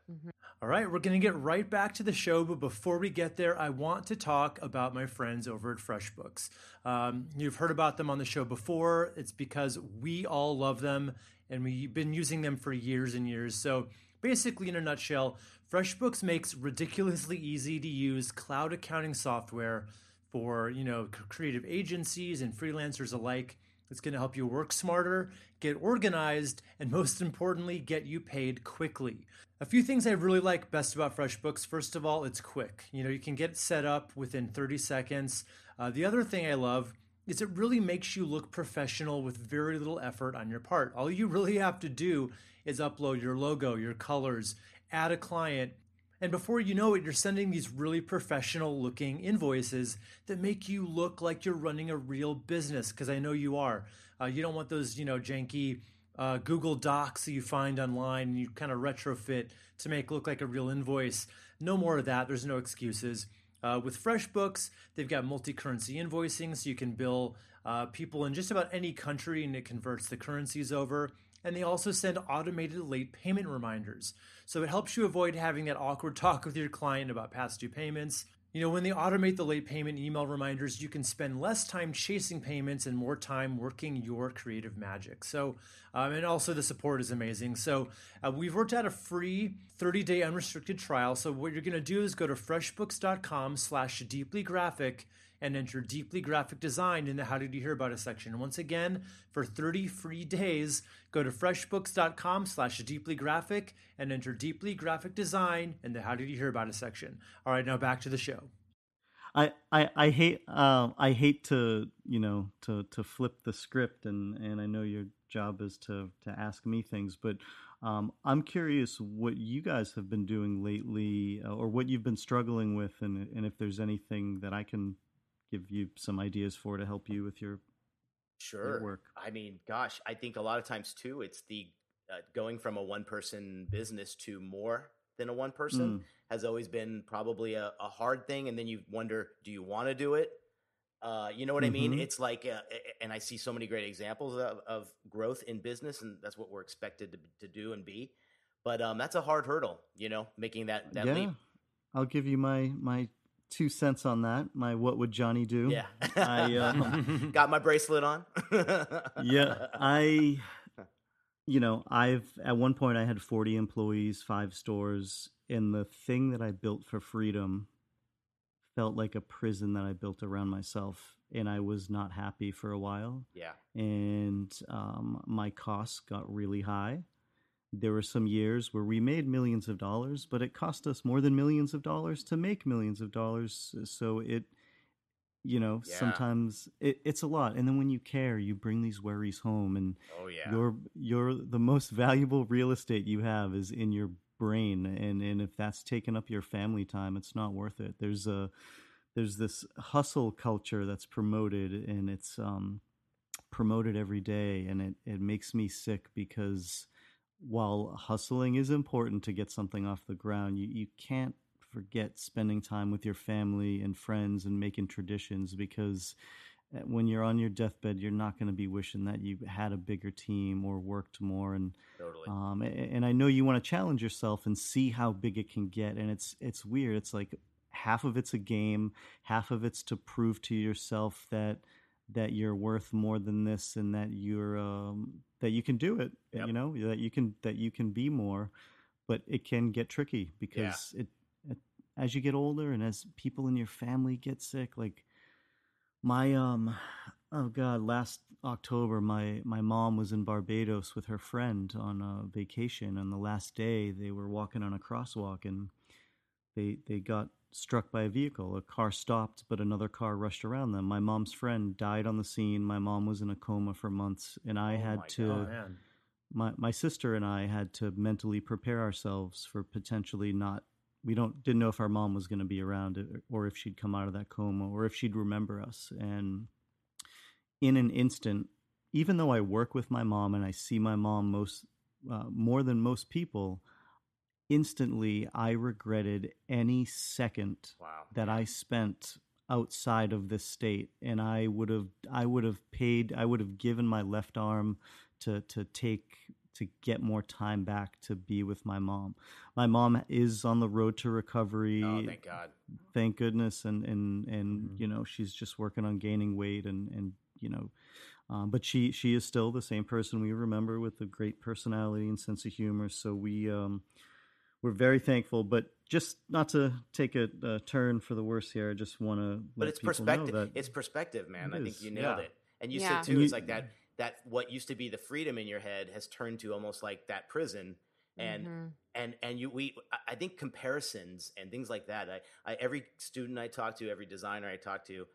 All right, we're going to get right back to the show, but before we get there, I want to talk about my friends over at FreshBooks. Um, you've heard about them on the show before. It's because we all love them and we've been using them for years and years. So, basically, in a nutshell, FreshBooks makes ridiculously easy to use cloud accounting software for you know creative agencies and freelancers alike. It's going to help you work smarter, get organized, and <laughs> most importantly, get you paid quickly. A few things I really like best about FreshBooks. First of all, it's quick. You know, you can get set up within 30 seconds. Uh, the other thing I love is it really makes you look professional with very little effort on your part. All you <laughs> really have to do is upload your logo, your colors, add a client, and before you know it, you're sending these really professional looking invoices that make you look like you're running a real business, because I know you are. Uh, you don't want those, you know, janky uh, Google Docs that you find online and you kind of retrofit to make look like a real invoice. No more of that. There's no excuses. Uh, with FreshBooks, they've got multi currency invoicing, so you can bill uh, people in just about any country and it converts the currencies over. And they also send automated late payment reminders. So it helps you avoid having that awkward talk with your client about past due payments. You know, when they automate the late payment email reminders, you can spend less time chasing payments and more time working your creative magic. So, um, and also the support is amazing. So, uh, we've worked out a free 30-day unrestricted trial. So, what you're going to do is go to freshbooks.com/deeplygraphic and enter deeply graphic design in the How Did You Hear About Us section. Once again, for 30 free days, go to freshbooks.com slash deeply graphic and enter deeply graphic design in the How Did You Hear About Us section. All right, now back to the show. I, I, I hate uh, I hate to you know to, to flip the script and, and I know your job is to, to ask me things but um, I'm curious what you guys have been doing lately uh, or what you've been struggling with and, and if there's anything that I can give you some ideas for to help you with your sure your work. I mean, gosh, I think a lot of times too, it's the uh, going from a one person business to more than a one person mm. has always been probably a, a, hard thing. And then you wonder, do you want to do it? Uh, you know what mm-hmm. I mean? Mm-hmm. It's like, uh, and I see so many great examples of, of, growth in business, and that's what we're expected to, to do and be. But um, that's a hard hurdle, you know, making that that yeah. leap. I'll give you my my two cents on that. My what would Johnny do? Yeah, I um, <laughs> got my bracelet on. <laughs> yeah, I, you know, I've at one point I had forty employees, five stores, and the thing that I built for freedom felt like a prison that I built around myself, and I was not happy for a while. Yeah, and um, my costs got really high there were some years where we made millions of dollars, but it cost us more than millions of dollars to make millions of dollars. So it, you know, yeah. sometimes it, it's a lot. And then when you care, you bring these worries home, and oh yeah, your your the most valuable real estate you have is in your brain, and and if that's taken up your family time, it's not worth it. There's a there's this hustle culture that's promoted, and it's um promoted every day, and it it makes me sick because while hustling is important to get something off the ground, you, you can't forget spending time with your family and friends and making traditions because eh, when you're on your deathbed, you're not going to be wishing that you had a bigger team or worked more. And totally. um, and I know you want to challenge yourself and see how big it can get. And it's it's weird. It's like half of it's a game, half of it's to prove to yourself that that you're worth more than this and that you're um, that you can do it yep. you know that you can that you can be more but it can get tricky because yeah. it, it, as you get older and as people in your family get sick like my um oh god last october my my mom was in barbados with her friend on a vacation and the last day they were walking on a crosswalk and they they got struck by a vehicle. A car stopped, but another car rushed around them. My mom's friend died on the scene. My mom was in a coma for months, and I oh had to. God, my my sister and I had to mentally prepare ourselves for potentially not. We don't didn't know if our mom was going to be around, or if she'd come out of that coma, or if she'd remember us. And in an instant, even though I work with my mom and I see my mom most uh, more than most people, instantly I regretted any second wow. that I spent outside of this state and I would have I would have paid I would have given my left arm to to take to get more time back to be with my mom. My mom is on the road to recovery. Oh, thank God. Thank goodness and and and mm-hmm. you know, she's just working on gaining weight and and you know, um, but she she is still the same person we remember with a great personality and sense of humor. So we um we're very thankful. But just not to take a, a turn for the worse here, I just want to. But it's perspective. it's perspective, man. It I think you nailed yeah. it. And you yeah. said too, it's like that that what used to be the freedom in your head has turned to almost like that prison and Mm-hmm. and and you we I- i think comparisons and things like that I, I every student i talk to every designer i talk to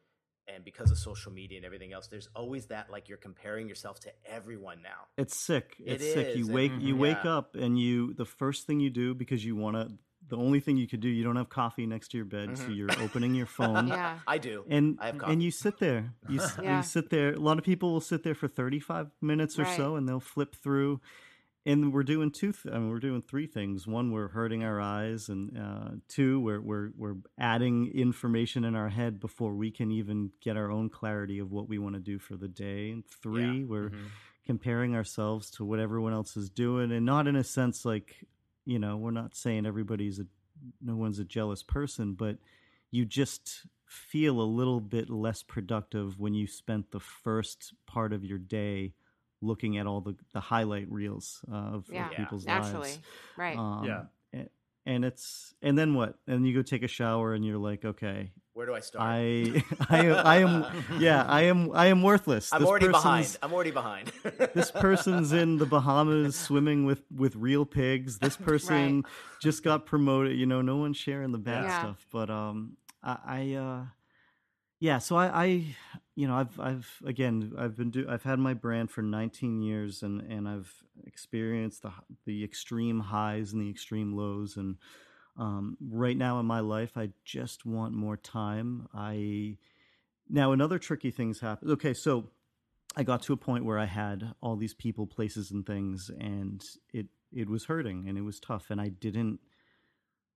and because of social media and everything else there's always that like you're comparing yourself to everyone now It's sick. It It's sick. is, You wake you Mhm. wake Yeah. up and you the first thing you do because you want to the only thing you could do you don't have coffee next to your bed so Mhm. you're opening your phone <laughs> Yeah. i do and I have coffee. and you sit there you, <laughs> Yeah. you sit there a lot of people will sit there for 35 minutes or so and they'll flip through and we're doing two th- I mean, we're doing three things. One we're hurting our eyes and uh, two we're, we're we're adding information in our head before we can even get our own clarity of what we want to do for the day. And three we're Mhm. comparing ourselves to what everyone else is doing and not in a sense like you know we're not saying everybody's a no one's a jealous person but you just feel a little bit less productive when you spent the first part of your day looking at all the, the highlight reels uh, of, of Yeah. people's Naturally. lives Right. um, Yeah. a- and it's and then what and you go take a shower and you're like okay where do i start i i i am yeah i am i am worthless i'm This already person's- behind i'm already behind <laughs> this person's in the Bahamas swimming with with real pigs. This <laughs> person just got promoted. You know, no one's sharing the bad Yeah. stuff. But um, I, I uh, yeah. So I, I, you know, I've I've again I've been do I've had my brand for 19 years, and and I've experienced the the extreme highs and the extreme lows, and um, right now in my life, I just want more time. I now another tricky things happen. Okay, so I got to a point where I had all these people, places, and things, and it it was hurting and it was tough, and I didn't,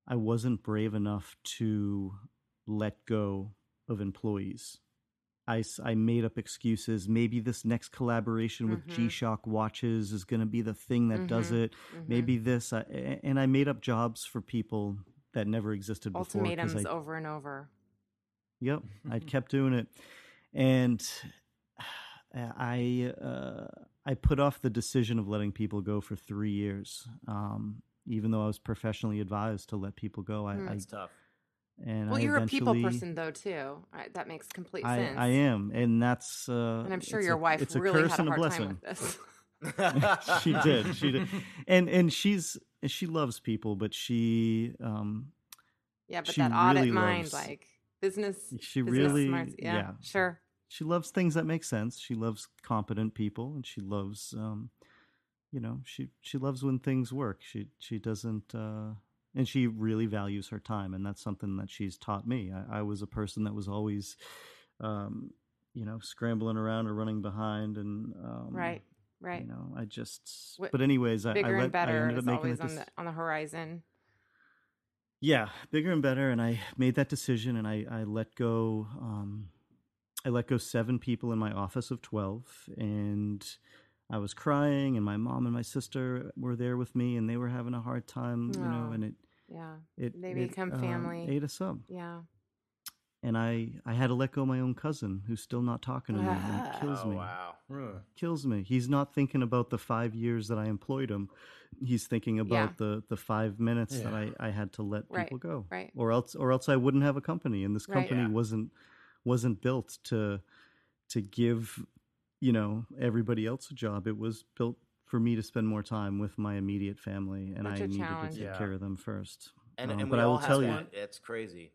I wasn't brave enough to let go of employees. I, s- I made up excuses. Maybe this next collaboration with Mhm. G Shock watches is going to be the thing that does Mhm. it. Mhm. Maybe this, I, a- and I made up jobs for people that never existed before. ultimatums I, over and over. Yep, I kept doing it, and <sighs> I uh, I put off the decision of letting people go for three years, um, even though I was professionally advised to let people go. I, Hmm. I tough and Well, I you're a people person though too. I, that makes complete I, sense. I am, and that's uh, and I'm sure your a- wife it's a really curse had a and hard blessing. time with this. <laughs> she did, she did, <laughs> and and she's she loves people, but she um yeah, but She that audit really mind, loves- like business, she business really smarts. Yeah, yeah sure. she loves things that make sense. She loves competent people, and she loves, um, you know, she she loves when things work. She she doesn't, uh, and she really values her time, and that's something that she's taught me. I, I was a person that was always, um, you know, scrambling around or running behind, and um, Right, right. You know, I just. What- but anyways, I, I Bigger let, and better I ended up is making always on the on the horizon. yeah bigger and better and i made that decision and i, I let go um, i let go seven people in my office of 12 and i was crying and my mom and my sister were there with me and they were having a hard time you know and it Yeah, it They it, become um, family. ate us up yeah. and i i had to let go of my own cousin who's still not talking to me and it <laughs> kills oh me wow Ugh. kills me. He's not thinking about the five years that I employed him. He's thinking about Yeah. the the five minutes that I, I had to let Right, people go. right. Or else or else I wouldn't have a company. And this Right. company Yeah. wasn't wasn't built to to give, you know, everybody else a job. It was built for me to spend more time with my immediate family and Such I a needed challenge. to take Yeah. care of them first. and, Um, and but we I all will have tell you, that. it's crazy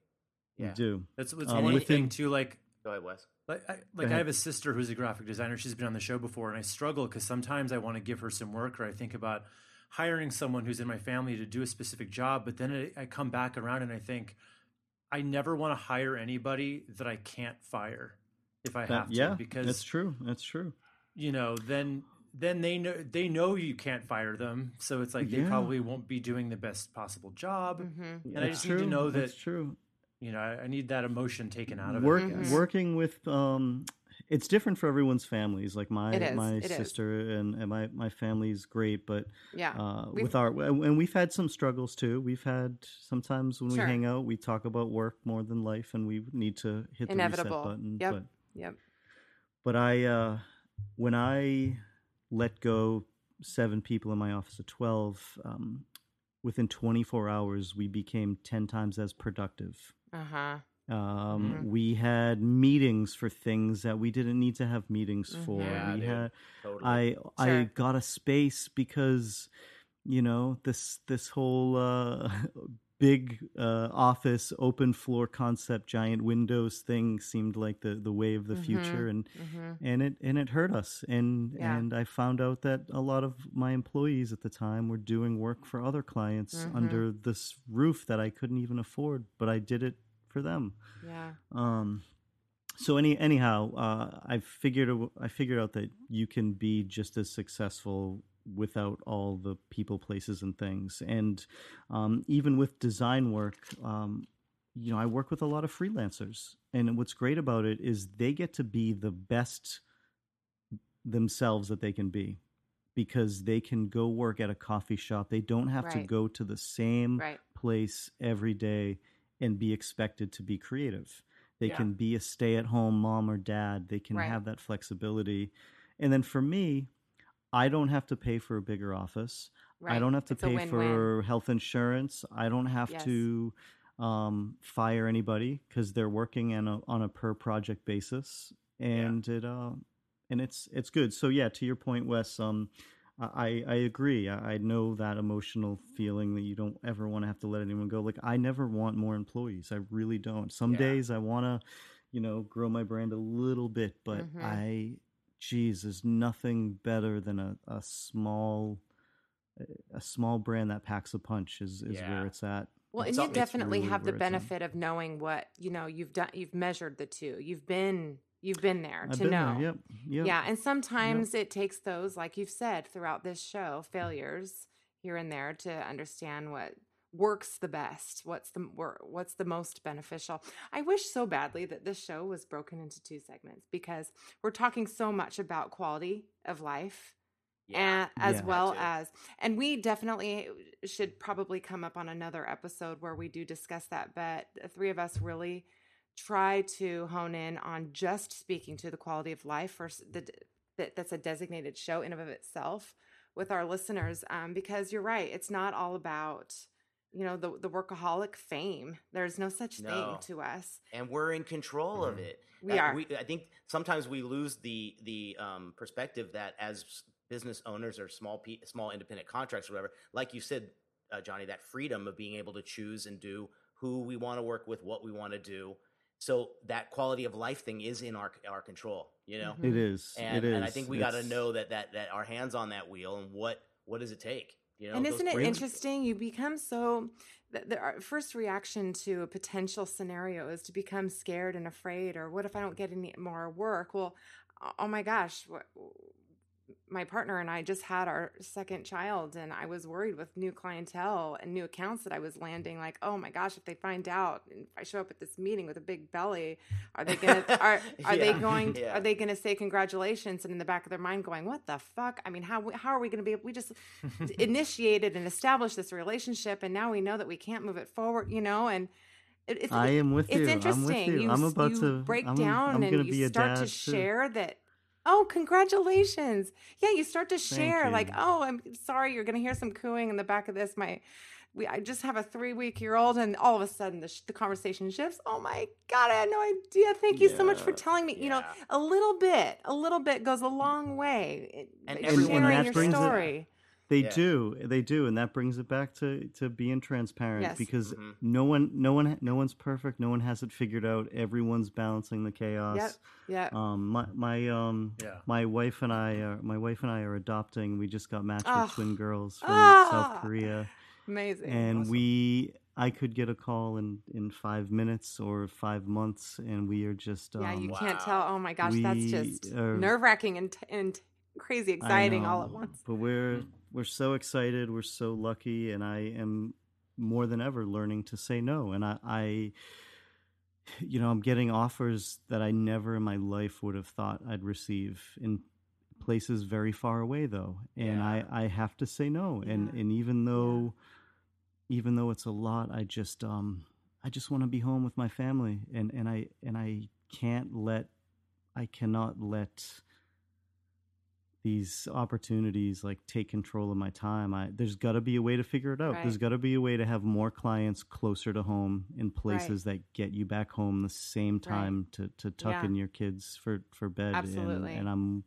you yeah do. It's, it's Um, one within- thing too. Like go ahead wes Like, I, like I have a sister who's a graphic designer. She's been on the show before, and I struggle because sometimes I want to give her some work, or I think about hiring someone who's in my family to do a specific job. But then I, I come back around and I think I never want to hire anybody that I can't fire if I That- have to, yeah, because that's true. That's true. you know then then they know they know you can't fire them, so it's like they Yeah. probably won't be doing the best possible job. hmm And I That's just need to true. know that That's true. you know I, I need that emotion taken out of Work, it. Working with um it's different for everyone's families like my my it is. sister and, and my my family's great but Yeah. uh with our and we've had some struggles too we've had sometimes when Sure. we hang out we talk about work more than life and we need to hit the Inevitable. reset button Yep. but Yep. but i uh when i let go seven people in my office of 12 um within 24 hours we became 10 times as productive Uh huh. Um, Mhm. We had meetings for things that we didn't need to have meetings Mhm. for. Yeah, we dude. had Totally. I I got a space because you know this this whole uh, <laughs> big uh, office open floor concept giant windows thing seemed like the the way of the Mhm. future and hmm and it and it hurt us and Yeah. and I found out that a lot of my employees at the time were doing work for other clients Mhm. under this roof that I couldn't even afford but I did it for them Yeah. um, so any anyhow, uh, I figured I figured out that you can be just as successful without all the people, places, and things. And um, even with design work, um, you know, I work with a lot of freelancers, and what's great about it is they get to be the best themselves that they can be because they can go work at a coffee shop. They don't have to go to the same Right. place every day and be expected to be creative. They Yeah. can be a stay at home mom or dad. They can Right. have that flexibility. And then for me, I don't have to pay for a bigger office. Right. I don't have to It's pay for health insurance. I don't have Yes. to um, fire anybody because they're working on a on a per project basis, and it uh, and it's it's good. So yeah, to your point, Wes, um, I I agree. I, I know that emotional feeling that you don't ever want to have to let anyone go. Like I never want more employees. I really don't. Some Yeah. days I want to, you know, grow my brand a little bit, but Mhm. I, geez, there's nothing better than a, a small a small brand that packs a punch is, is Yeah. where it's at. Well, It's and you definitely really have the where it's at. benefit of knowing what you know. You've done. You've measured the two. You've been. You've been there I've to been know. there. Yep. Yep. Yeah, and sometimes it takes those, like you've said throughout this show, failures here and there to understand what works the best. What's the what's the most beneficial? I wish so badly that this show was broken into two segments because we're talking so much about quality of life yeah. and as Yeah. well as and we definitely should probably come up on another episode where we do discuss that but the three of us really try to hone in on just speaking to the quality of life for the that, that's a designated show in and of itself with our listeners um, because you're right it's not all about you know the the workaholic fame there's no such No. thing to us and we're in control of it. We Uh, are. We, I think sometimes we lose the the um, perspective that as business owners or small pe- small independent contracts or whatever, like you said, uh, Johnny, that freedom of being able to choose and do who we want to work with, what we want to do. So that quality of life thing is in our our control. You know, Mhm. It is. and, it is. and I think we got to know that that that our hands on that wheel and what what does it take? You know, and isn't it interesting? You become so. The, the first reaction to a potential scenario is to become scared and afraid, or what if I don't get any more work? Well, oh- oh my gosh, what, my partner and I just had our second child, and I was worried with new clientele and new accounts that I was landing. Like, oh my gosh, if they find out, and if I show up at this meeting with a big belly, are they gonna <laughs> are are they Yeah, going yeah. are they gonna say congratulations? And in the back of their mind, going, what the fuck? I mean, how how are we gonna be? We just <laughs> initiated and established this relationship, and now we know that we can't move it forward. You know, and it, it's I am with it's you. I'm with interesting. you. I'm about you to- break I'm- down I'm and you start to too. share that. Oh, congratulations! Yeah, you start to share like, oh, I'm sorry, you're gonna hear some cooing in the back of this. My, we, I just have a three week year old, and all of a sudden the, sh- the conversation shifts. Oh my god, I had no idea. Thank you so much for telling me. You know, Yeah. a little bit, a little bit goes a long way. It- And everyone sharing that your story. They Yeah. do, they do, and that brings it back to to being transparent Yes. because Mhm. no one, no one, no one's perfect. No one has it figured out. Everyone's balancing the chaos. Yep. Yeah. Um, my my um, Yeah. my wife and I are my wife and I are adopting. We just got matched Ah. with twin girls from Ah. South Korea, Amazing. and Awesome. we. I could get a call in in five minutes or five months, and we are just yeah, um, you can't tell. Oh my gosh, that's just nerve wracking and and crazy I exciting all at once. But we're we're so excited. We're so lucky, and I am more than ever learning to say no. And I, I, you know, I'm getting offers that I never in my life would have thought I'd receive in places very far away, though. And Yeah. I, I have to say no. And Yeah. and even though, even though it's a lot, I just um I just want to be home with my family, and and I and I can't let, I cannot let these opportunities like take control of my time i there's got to be a way to figure it out Right. there's got to be a way to have more clients closer to home in places that get you back home the same time to to tuck Yeah. in your kids for for bed Absolutely. and, and i'm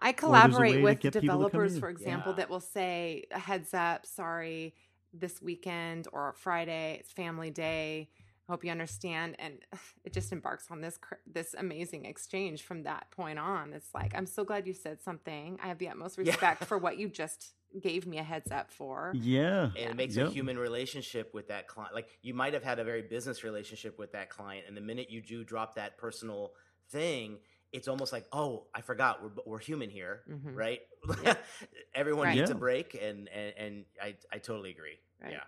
I Or there's a way collaborate with get people to come developers, for example, Yeah. that will say, a heads up, sorry, this weekend or Friday, it's family day. Hope you understand. And <laughs> it just embarks on this this amazing exchange from that point on. It's like, I'm so glad you said something. I have the utmost Yeah. respect for <laughs> what you just gave me a heads up for. yeah and it makes Yep. a human relationship with that client like you might have had a very business relationship with that client and the minute you do drop that personal thing it's almost like oh i forgot we're, we're human here Mhm. right Yeah. <laughs> everyone Right. needs a break and, and and i i totally agree Right. yeah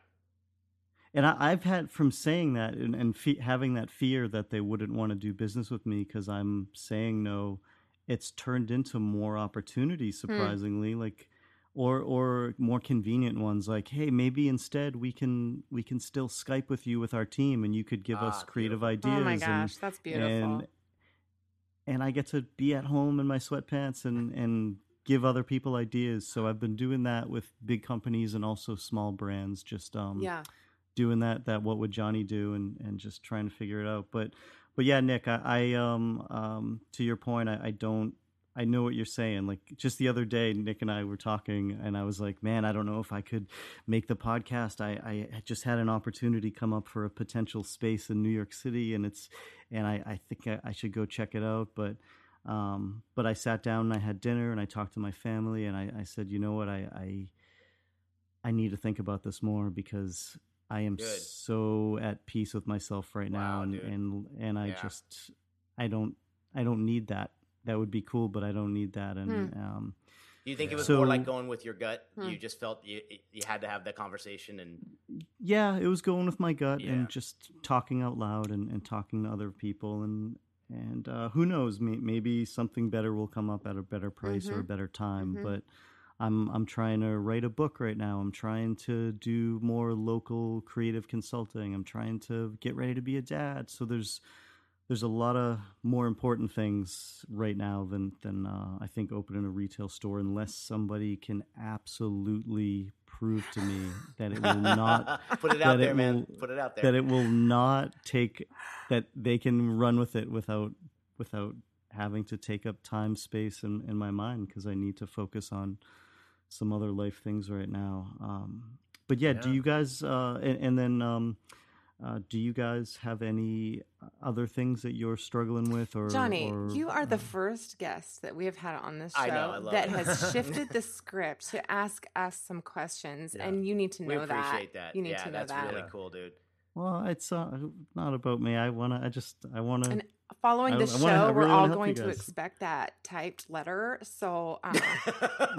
And I, I've had from saying that and, and fe- having that fear that they wouldn't want to do business with me because I'm saying no, it's turned into more opportunities. Hmm. Surprisingly, like or or more convenient ones. Like, hey, maybe instead we can we can still Skype with you with our team, and you could give us Ah, creative beautiful. ideas. Oh my and- gosh, that's beautiful. And, and I get to be at home in my sweatpants and and give other people ideas. So I've been doing that with big companies and also small brands. Just um, yeah. Doing that that what would Johnny do and and just trying to figure it out. But but yeah, Nick, I, I um um to your point, I, I don't I know what you're saying. Like just the other day, Nick and I were talking, and I was like, "Man, I don't know if I could make the podcast." I, I just had an opportunity come up for a potential space in New York City, and it's, and I, I think I, I should go check it out. But, um, but I sat down and I had dinner and I talked to my family, and I, I said, "You know what? I, I, I need to think about this more because I am Good. so at peace with myself right now, and dude. and and I Yeah. just, I don't, I don't need that." That would be cool, but I don't need that. And Hmm. um, do you think it was So- more like going with your gut Hmm. you just felt you you had to have that conversation and yeah, it was going with my gut Yeah. and just talking out loud and, and talking to other people and and uh, who knows, may, maybe something better will come up at a better price or a Mhm. better time. Mhm. But I'm I'm trying to write a book right now. I'm trying to do more local creative consulting. I'm trying to get ready to be a dad. So there's there's a lot of more important things right now than than uh, I think opening a retail store unless somebody can absolutely prove to me that it will not <laughs> put it out that it there man will- put it out there that it will not take that they can run with it without without having to take up time space in, in my mind because I need to focus on some other life things right now. Um, but yeah, do you guys uh, and, and then um, uh, do you guys have any other things that you're struggling with or Johnny, or, you are the uh, first guest that we have had on this show I know, I that it. has <laughs> shifted the script to ask us some questions, Yeah. and you need to we know appreciate that, You need yeah to know that's that. That's really cool dude well, it's uh, not about me. I wanna. I just. I wanna. And following I- this I wanna- I show, we're all going to expect that typed letter. So, <laughs> um,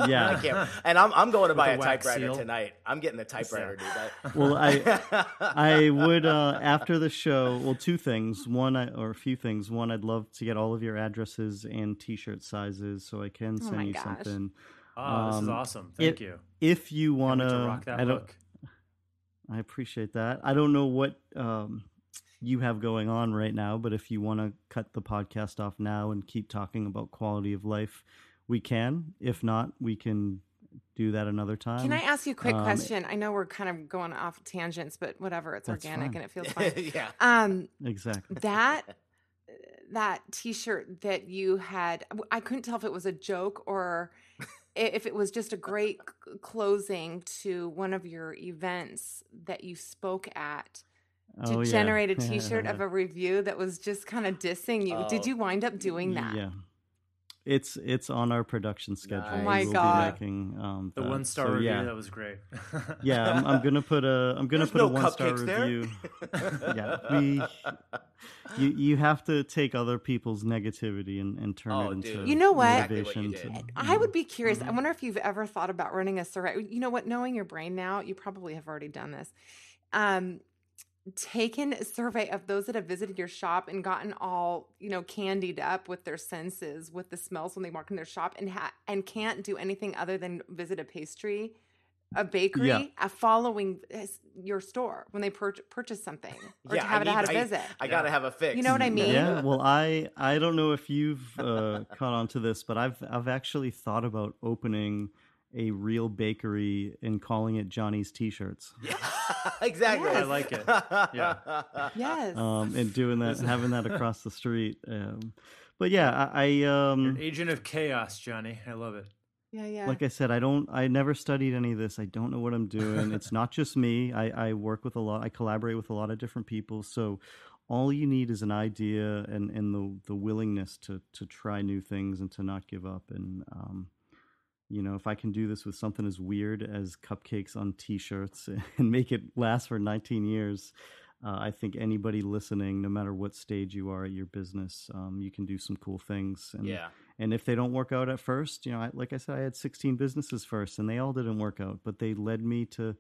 Yeah. I can't. and I'm, I'm going to With buy a typewriter seal. tonight i'm getting the typewriter dude <laughs> <laughs> Well, I I would uh, after the show. Well, two things. One, I, or a few things. One, I'd love to get all of your addresses and T-shirt sizes so I can Oh send my you gosh. something. Oh, this is Um, awesome. Thank it- you. If you want wait to rock that I don't. book. I appreciate that. I don't know what um, you have going on right now, but if you want to cut the podcast off now and keep talking about quality of life, we can. If not, we can do that another time. can I ask you a quick um, question? I know we're kind of going off tangents, but whatever. It's organic fine. and it feels fine. <laughs> yeah Um, Exactly. that that t-shirt that you had i couldn't tell if it was a joke or if it was just a great closing to one of your events that you spoke at to Oh, yeah. generate a <laughs> t-shirt of a review that was just kind of dissing you did Oh. you wind up doing that Yeah. It's it's on our production schedule. Oh We my will God. Be making, um, The one star So, review Yeah, that was great. <laughs> yeah. I'm, I'm gonna put a I'm gonna There's put no a one star review. <laughs> yeah, we. You you have to take other people's negativity and, and turn Oh, it into dude. You know what? Exactly what you to- I would be curious. Mm-hmm. I wonder if you've ever thought about running a survey. You know what? Knowing your brain now, you probably have already done this. Um, taken a survey of those that have visited your shop and gotten all you know candied up with their senses with the smells when they walk in their shop and ha- and can't do anything other than visit a pastry a bakery Yeah. uh, following his- your store when they pur- purchase something <laughs> or yeah, to have I it had a need- I- visit. I, gotta have a fix. You know what I mean? Yeah, well, I I don't know if you've uh, <laughs> caught on to this, but I've I've actually thought about opening a real bakery and calling it Johnny's T-shirts, <laughs> exactly. Yes. I like it. Yeah. <laughs> yes. um, and doing that, <laughs> having that across the street. Um, but yeah, I, I um, Agent of chaos, Johnny. I love it. yeah, yeah. like I said, I don't. I never studied any of this. I don't know what I'm doing. it's not just me. I, I work with a lot. I collaborate with a lot of different people. So all you need is an idea and, and the the willingness to to try new things and to not give up. And um, you know, if I can do this with something as weird as cupcakes on T-shirts <laughs> and make it last for 19 years. Uh, I think anybody listening, no matter what stage you are at your business, um, you can do some cool things. And yeah. and if they don't work out at first, you know, I, like I said, I had 16 businesses first, and they all didn't work out, but they led me to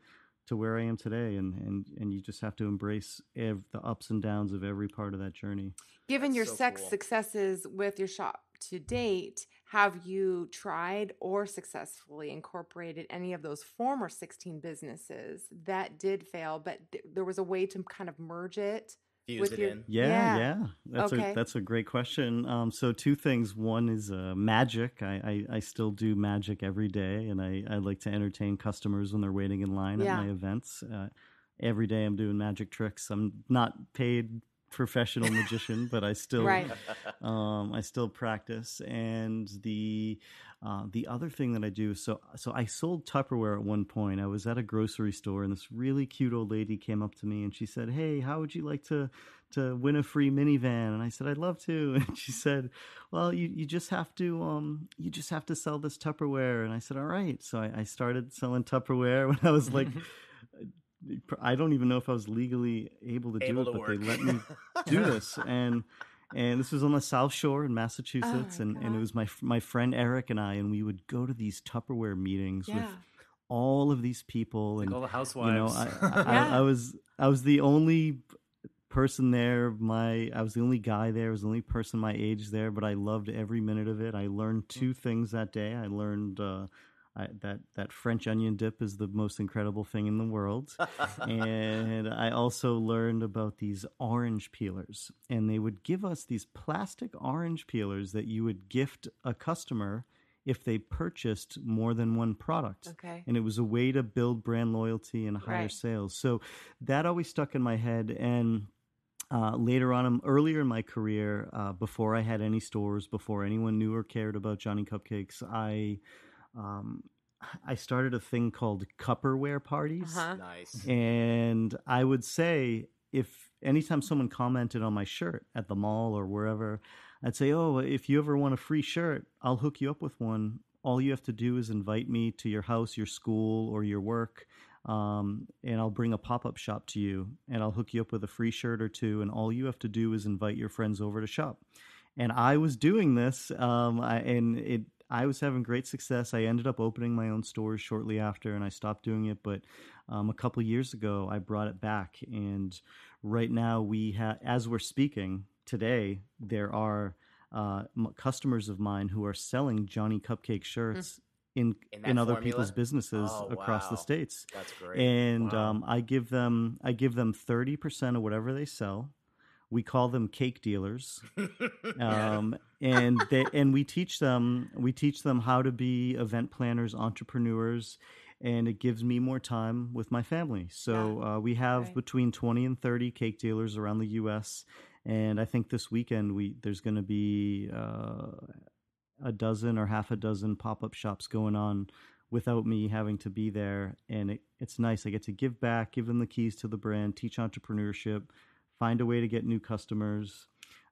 to where I am today. And and and you just have to embrace ev- the ups and downs of every part of that journey. Given That's your so sex cool. successes with your shop to date, have you tried or successfully incorporated any of those former 16 businesses that did fail, but th- there was a way to kind of merge it? Fuse with it your- in. Yeah, Yeah. yeah, that's Okay. a that's a great question. Um, so two things. One is uh, magic. I, I I still do magic every day, and I I like to entertain customers when they're waiting in line Yeah. at my events. Uh, every day I'm doing magic tricks. I'm not paid professional magician, but I still Right. um, I still practice. And the uh, the other thing that I do, so so I sold Tupperware at one point. I was at a grocery store, and this really cute old lady came up to me, and she said, "Hey, how would you like to to win a free minivan?" And I said, "I'd love to." <laughs> And she said, "Well, you you just have to um you just have to sell this Tupperware." And I said, "All right." So I, I started selling Tupperware <laughs> when I was like. <laughs> I don't even know if I was legally able to Able do it, to but work. they let me <laughs> do this, and and this was on the South Shore in Massachusetts, my and, and it was my my friend Eric and I, and we would go to these Tupperware meetings with all of these people, and all the housewives. you know, I, I, Yeah. I, I was I was the only person there. My I was the only guy there. I was the only person my age there, but I loved every minute of it. I learned two things that day. I learned. Uh, I, that that French onion dip is the most incredible thing in the world, <laughs> and I also learned about these orange peelers. And they would give us these plastic orange peelers that you would gift a customer if they purchased more than one product Okay. and it was a way to build brand loyalty and higher Right. sales. So that always stuck in my head. And uh, later on, um, earlier in my career, uh, before I had any stores, before anyone knew or cared about Johnny Cupcakes, I um, I started a thing called Cupperware parties. Uh-huh. Nice. And I would say if anytime someone commented on my shirt at the mall or wherever, I'd say, "Oh, if you ever want a free shirt, I'll hook you up with one. All you have to do is invite me to your house, your school, or your work." Um, and I'll bring a pop up shop to you and I'll hook you up with a free shirt or two. And all you have to do is invite your friends over to shop. And I was doing this, um, I, and it, I was having great success. I ended up opening my own stores shortly after, and I stopped doing it. But um, a couple years ago, I brought it back, and right now we have, as we're speaking today, there are uh, m- customers of mine who are selling Johnny Cupcake shirts in In in, other formula? people's businesses Oh, across the states That's great. and Wow. um, I give them I give them thirty percent of whatever they sell. We call them cake dealers, <laughs> um, and they and we teach them we teach them how to be event planners, entrepreneurs, and it gives me more time with my family. So uh, we have Right. between twenty and thirty cake dealers around the U.S. And I think this weekend we there's going to be uh, a dozen or half a dozen pop up shops going on without me having to be there. And it, it's nice. I get to give back, give them the keys to the brand, teach entrepreneurship, find a way to get new customers.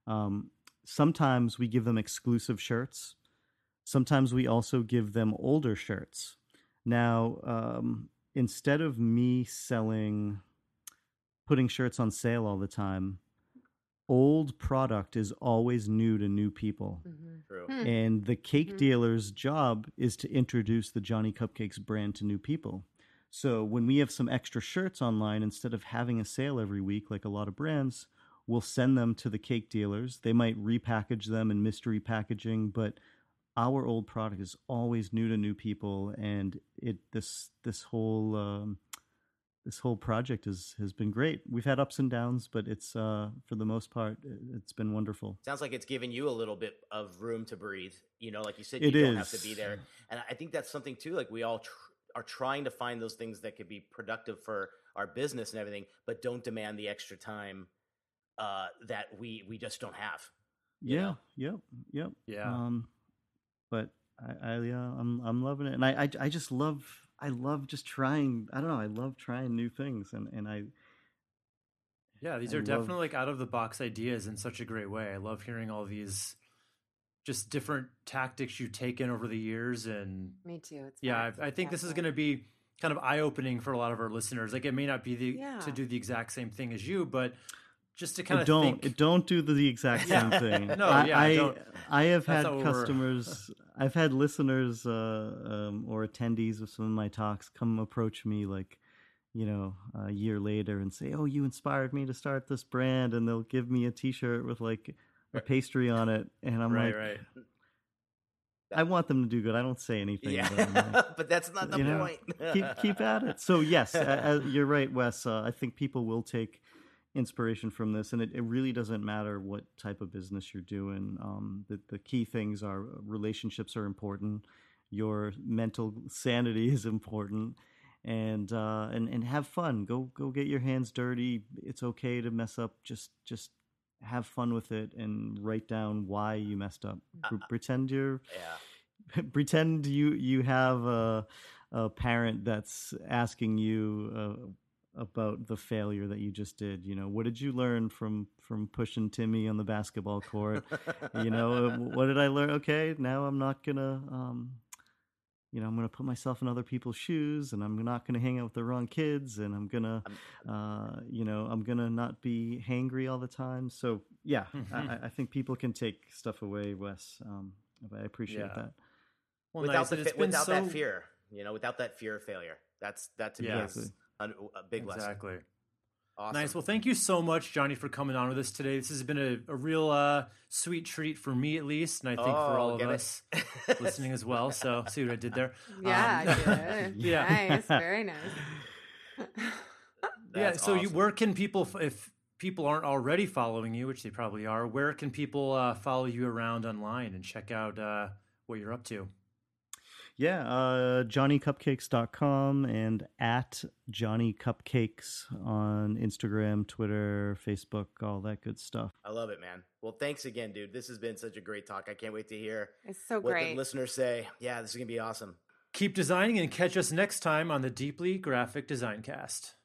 Um, sometimes we give them exclusive shirts. Sometimes we also give them older shirts. Now, um, instead of me selling, putting shirts on sale all the time, old product is always new to new people. Mhm. True. Hmm. And the cake Mhm. dealer's job is to introduce the Johnny Cupcakes brand to new people. So when we have some extra shirts online, instead of having a sale every week like a lot of brands, we'll send them to the cake dealers. They might repackage them in mystery packaging, but our old product is always new to new people, and it this this whole um, this whole project has has been great. We've had ups and downs, but it's uh, for the most part, it's been wonderful. Sounds like it's given you a little bit of room to breathe. You know, like you said, you it don't is. have to be there, and I think that's something too. Like we all tr- are trying to find those things that could be productive for our business and everything, but don't demand the extra time uh, that we we just don't have. Yeah. Know? Yep. Yep. Yeah. Um, but I, I yeah, I'm I'm loving it, and I, I I just love I love just trying. I don't know. I love trying new things, and and I. Yeah, these I are love... definitely like out of the box ideas in such a great way. I love hearing all these just different tactics you've taken over the years, and me too. It's yeah, I, I, think this is going to be kind of eye opening for a lot of our listeners. Like it may not be the yeah. to do the exact same thing as you, but just to kind of don't think... don't do the, the exact same thing. <laughs> no, I, yeah, I, I have had customers, <laughs> I've had listeners uh, um, or attendees of some of my talks come approach me like, you know, a year later and say, "Oh, you inspired me to start this brand," and they'll give me a T-shirt with like a pastry on it, and I'm right, like, right. I want them to do good. I don't say anything. Yeah. But, <laughs> but that's not the point. <laughs> keep keep at it. So yes, uh, <laughs> you're right, Wes. Uh, I think people will take inspiration from this, and it, it really doesn't matter what type of business you're doing. Um, the the key things are relationships are important. Your mental sanity is important, and uh, and and have fun. Go go get your hands dirty. It's okay to mess up. Just just have fun with it and write down why you messed up. Uh, pretend you're <laughs> yeah. pretend you you have a, a parent that's asking you uh, about the failure that you just did. You know, what did you learn from from pushing Timmy on the basketball court? you know, <laughs> what did I learn? Okay, now I'm not gonna. Um, you know, I'm going to put myself in other people's shoes and I'm not going to hang out with the wrong kids and I'm going to, uh, you know, I'm going to not be hangry all the time. So, yeah, <laughs> mm-hmm. I, I, think people can take stuff away, Wes. Um, I appreciate yeah. that. Well, without, nice. the, without so... that fear, you know, without that fear of failure. That's, that to yeah. me is a, a big exactly. lesson. Exactly. Awesome. Nice. Well, thank you so much, Johnny, for coming on with us today. This has been a, a real uh, sweet treat for me, at least, and I think oh, for all of us listening as well. So, <laughs> see what I did there? Yeah, um, <laughs> yeah, nice, very nice. <laughs> yeah. So, awesome. you, where can people, if people aren't already following you, which they probably are, where can people uh, follow you around online and check out uh, what you're up to? Yeah, uh, JohnnyCupcakes.com and at Johnny Cupcakes on Instagram, Twitter, Facebook, all that good stuff. I love it, man. Well, thanks again, dude. This has been such a great talk. I can't wait to hear it's so what great. the listeners say. Yeah, this is going to be awesome. Keep designing and catch us next time on the Deeply Graphic Design Cast.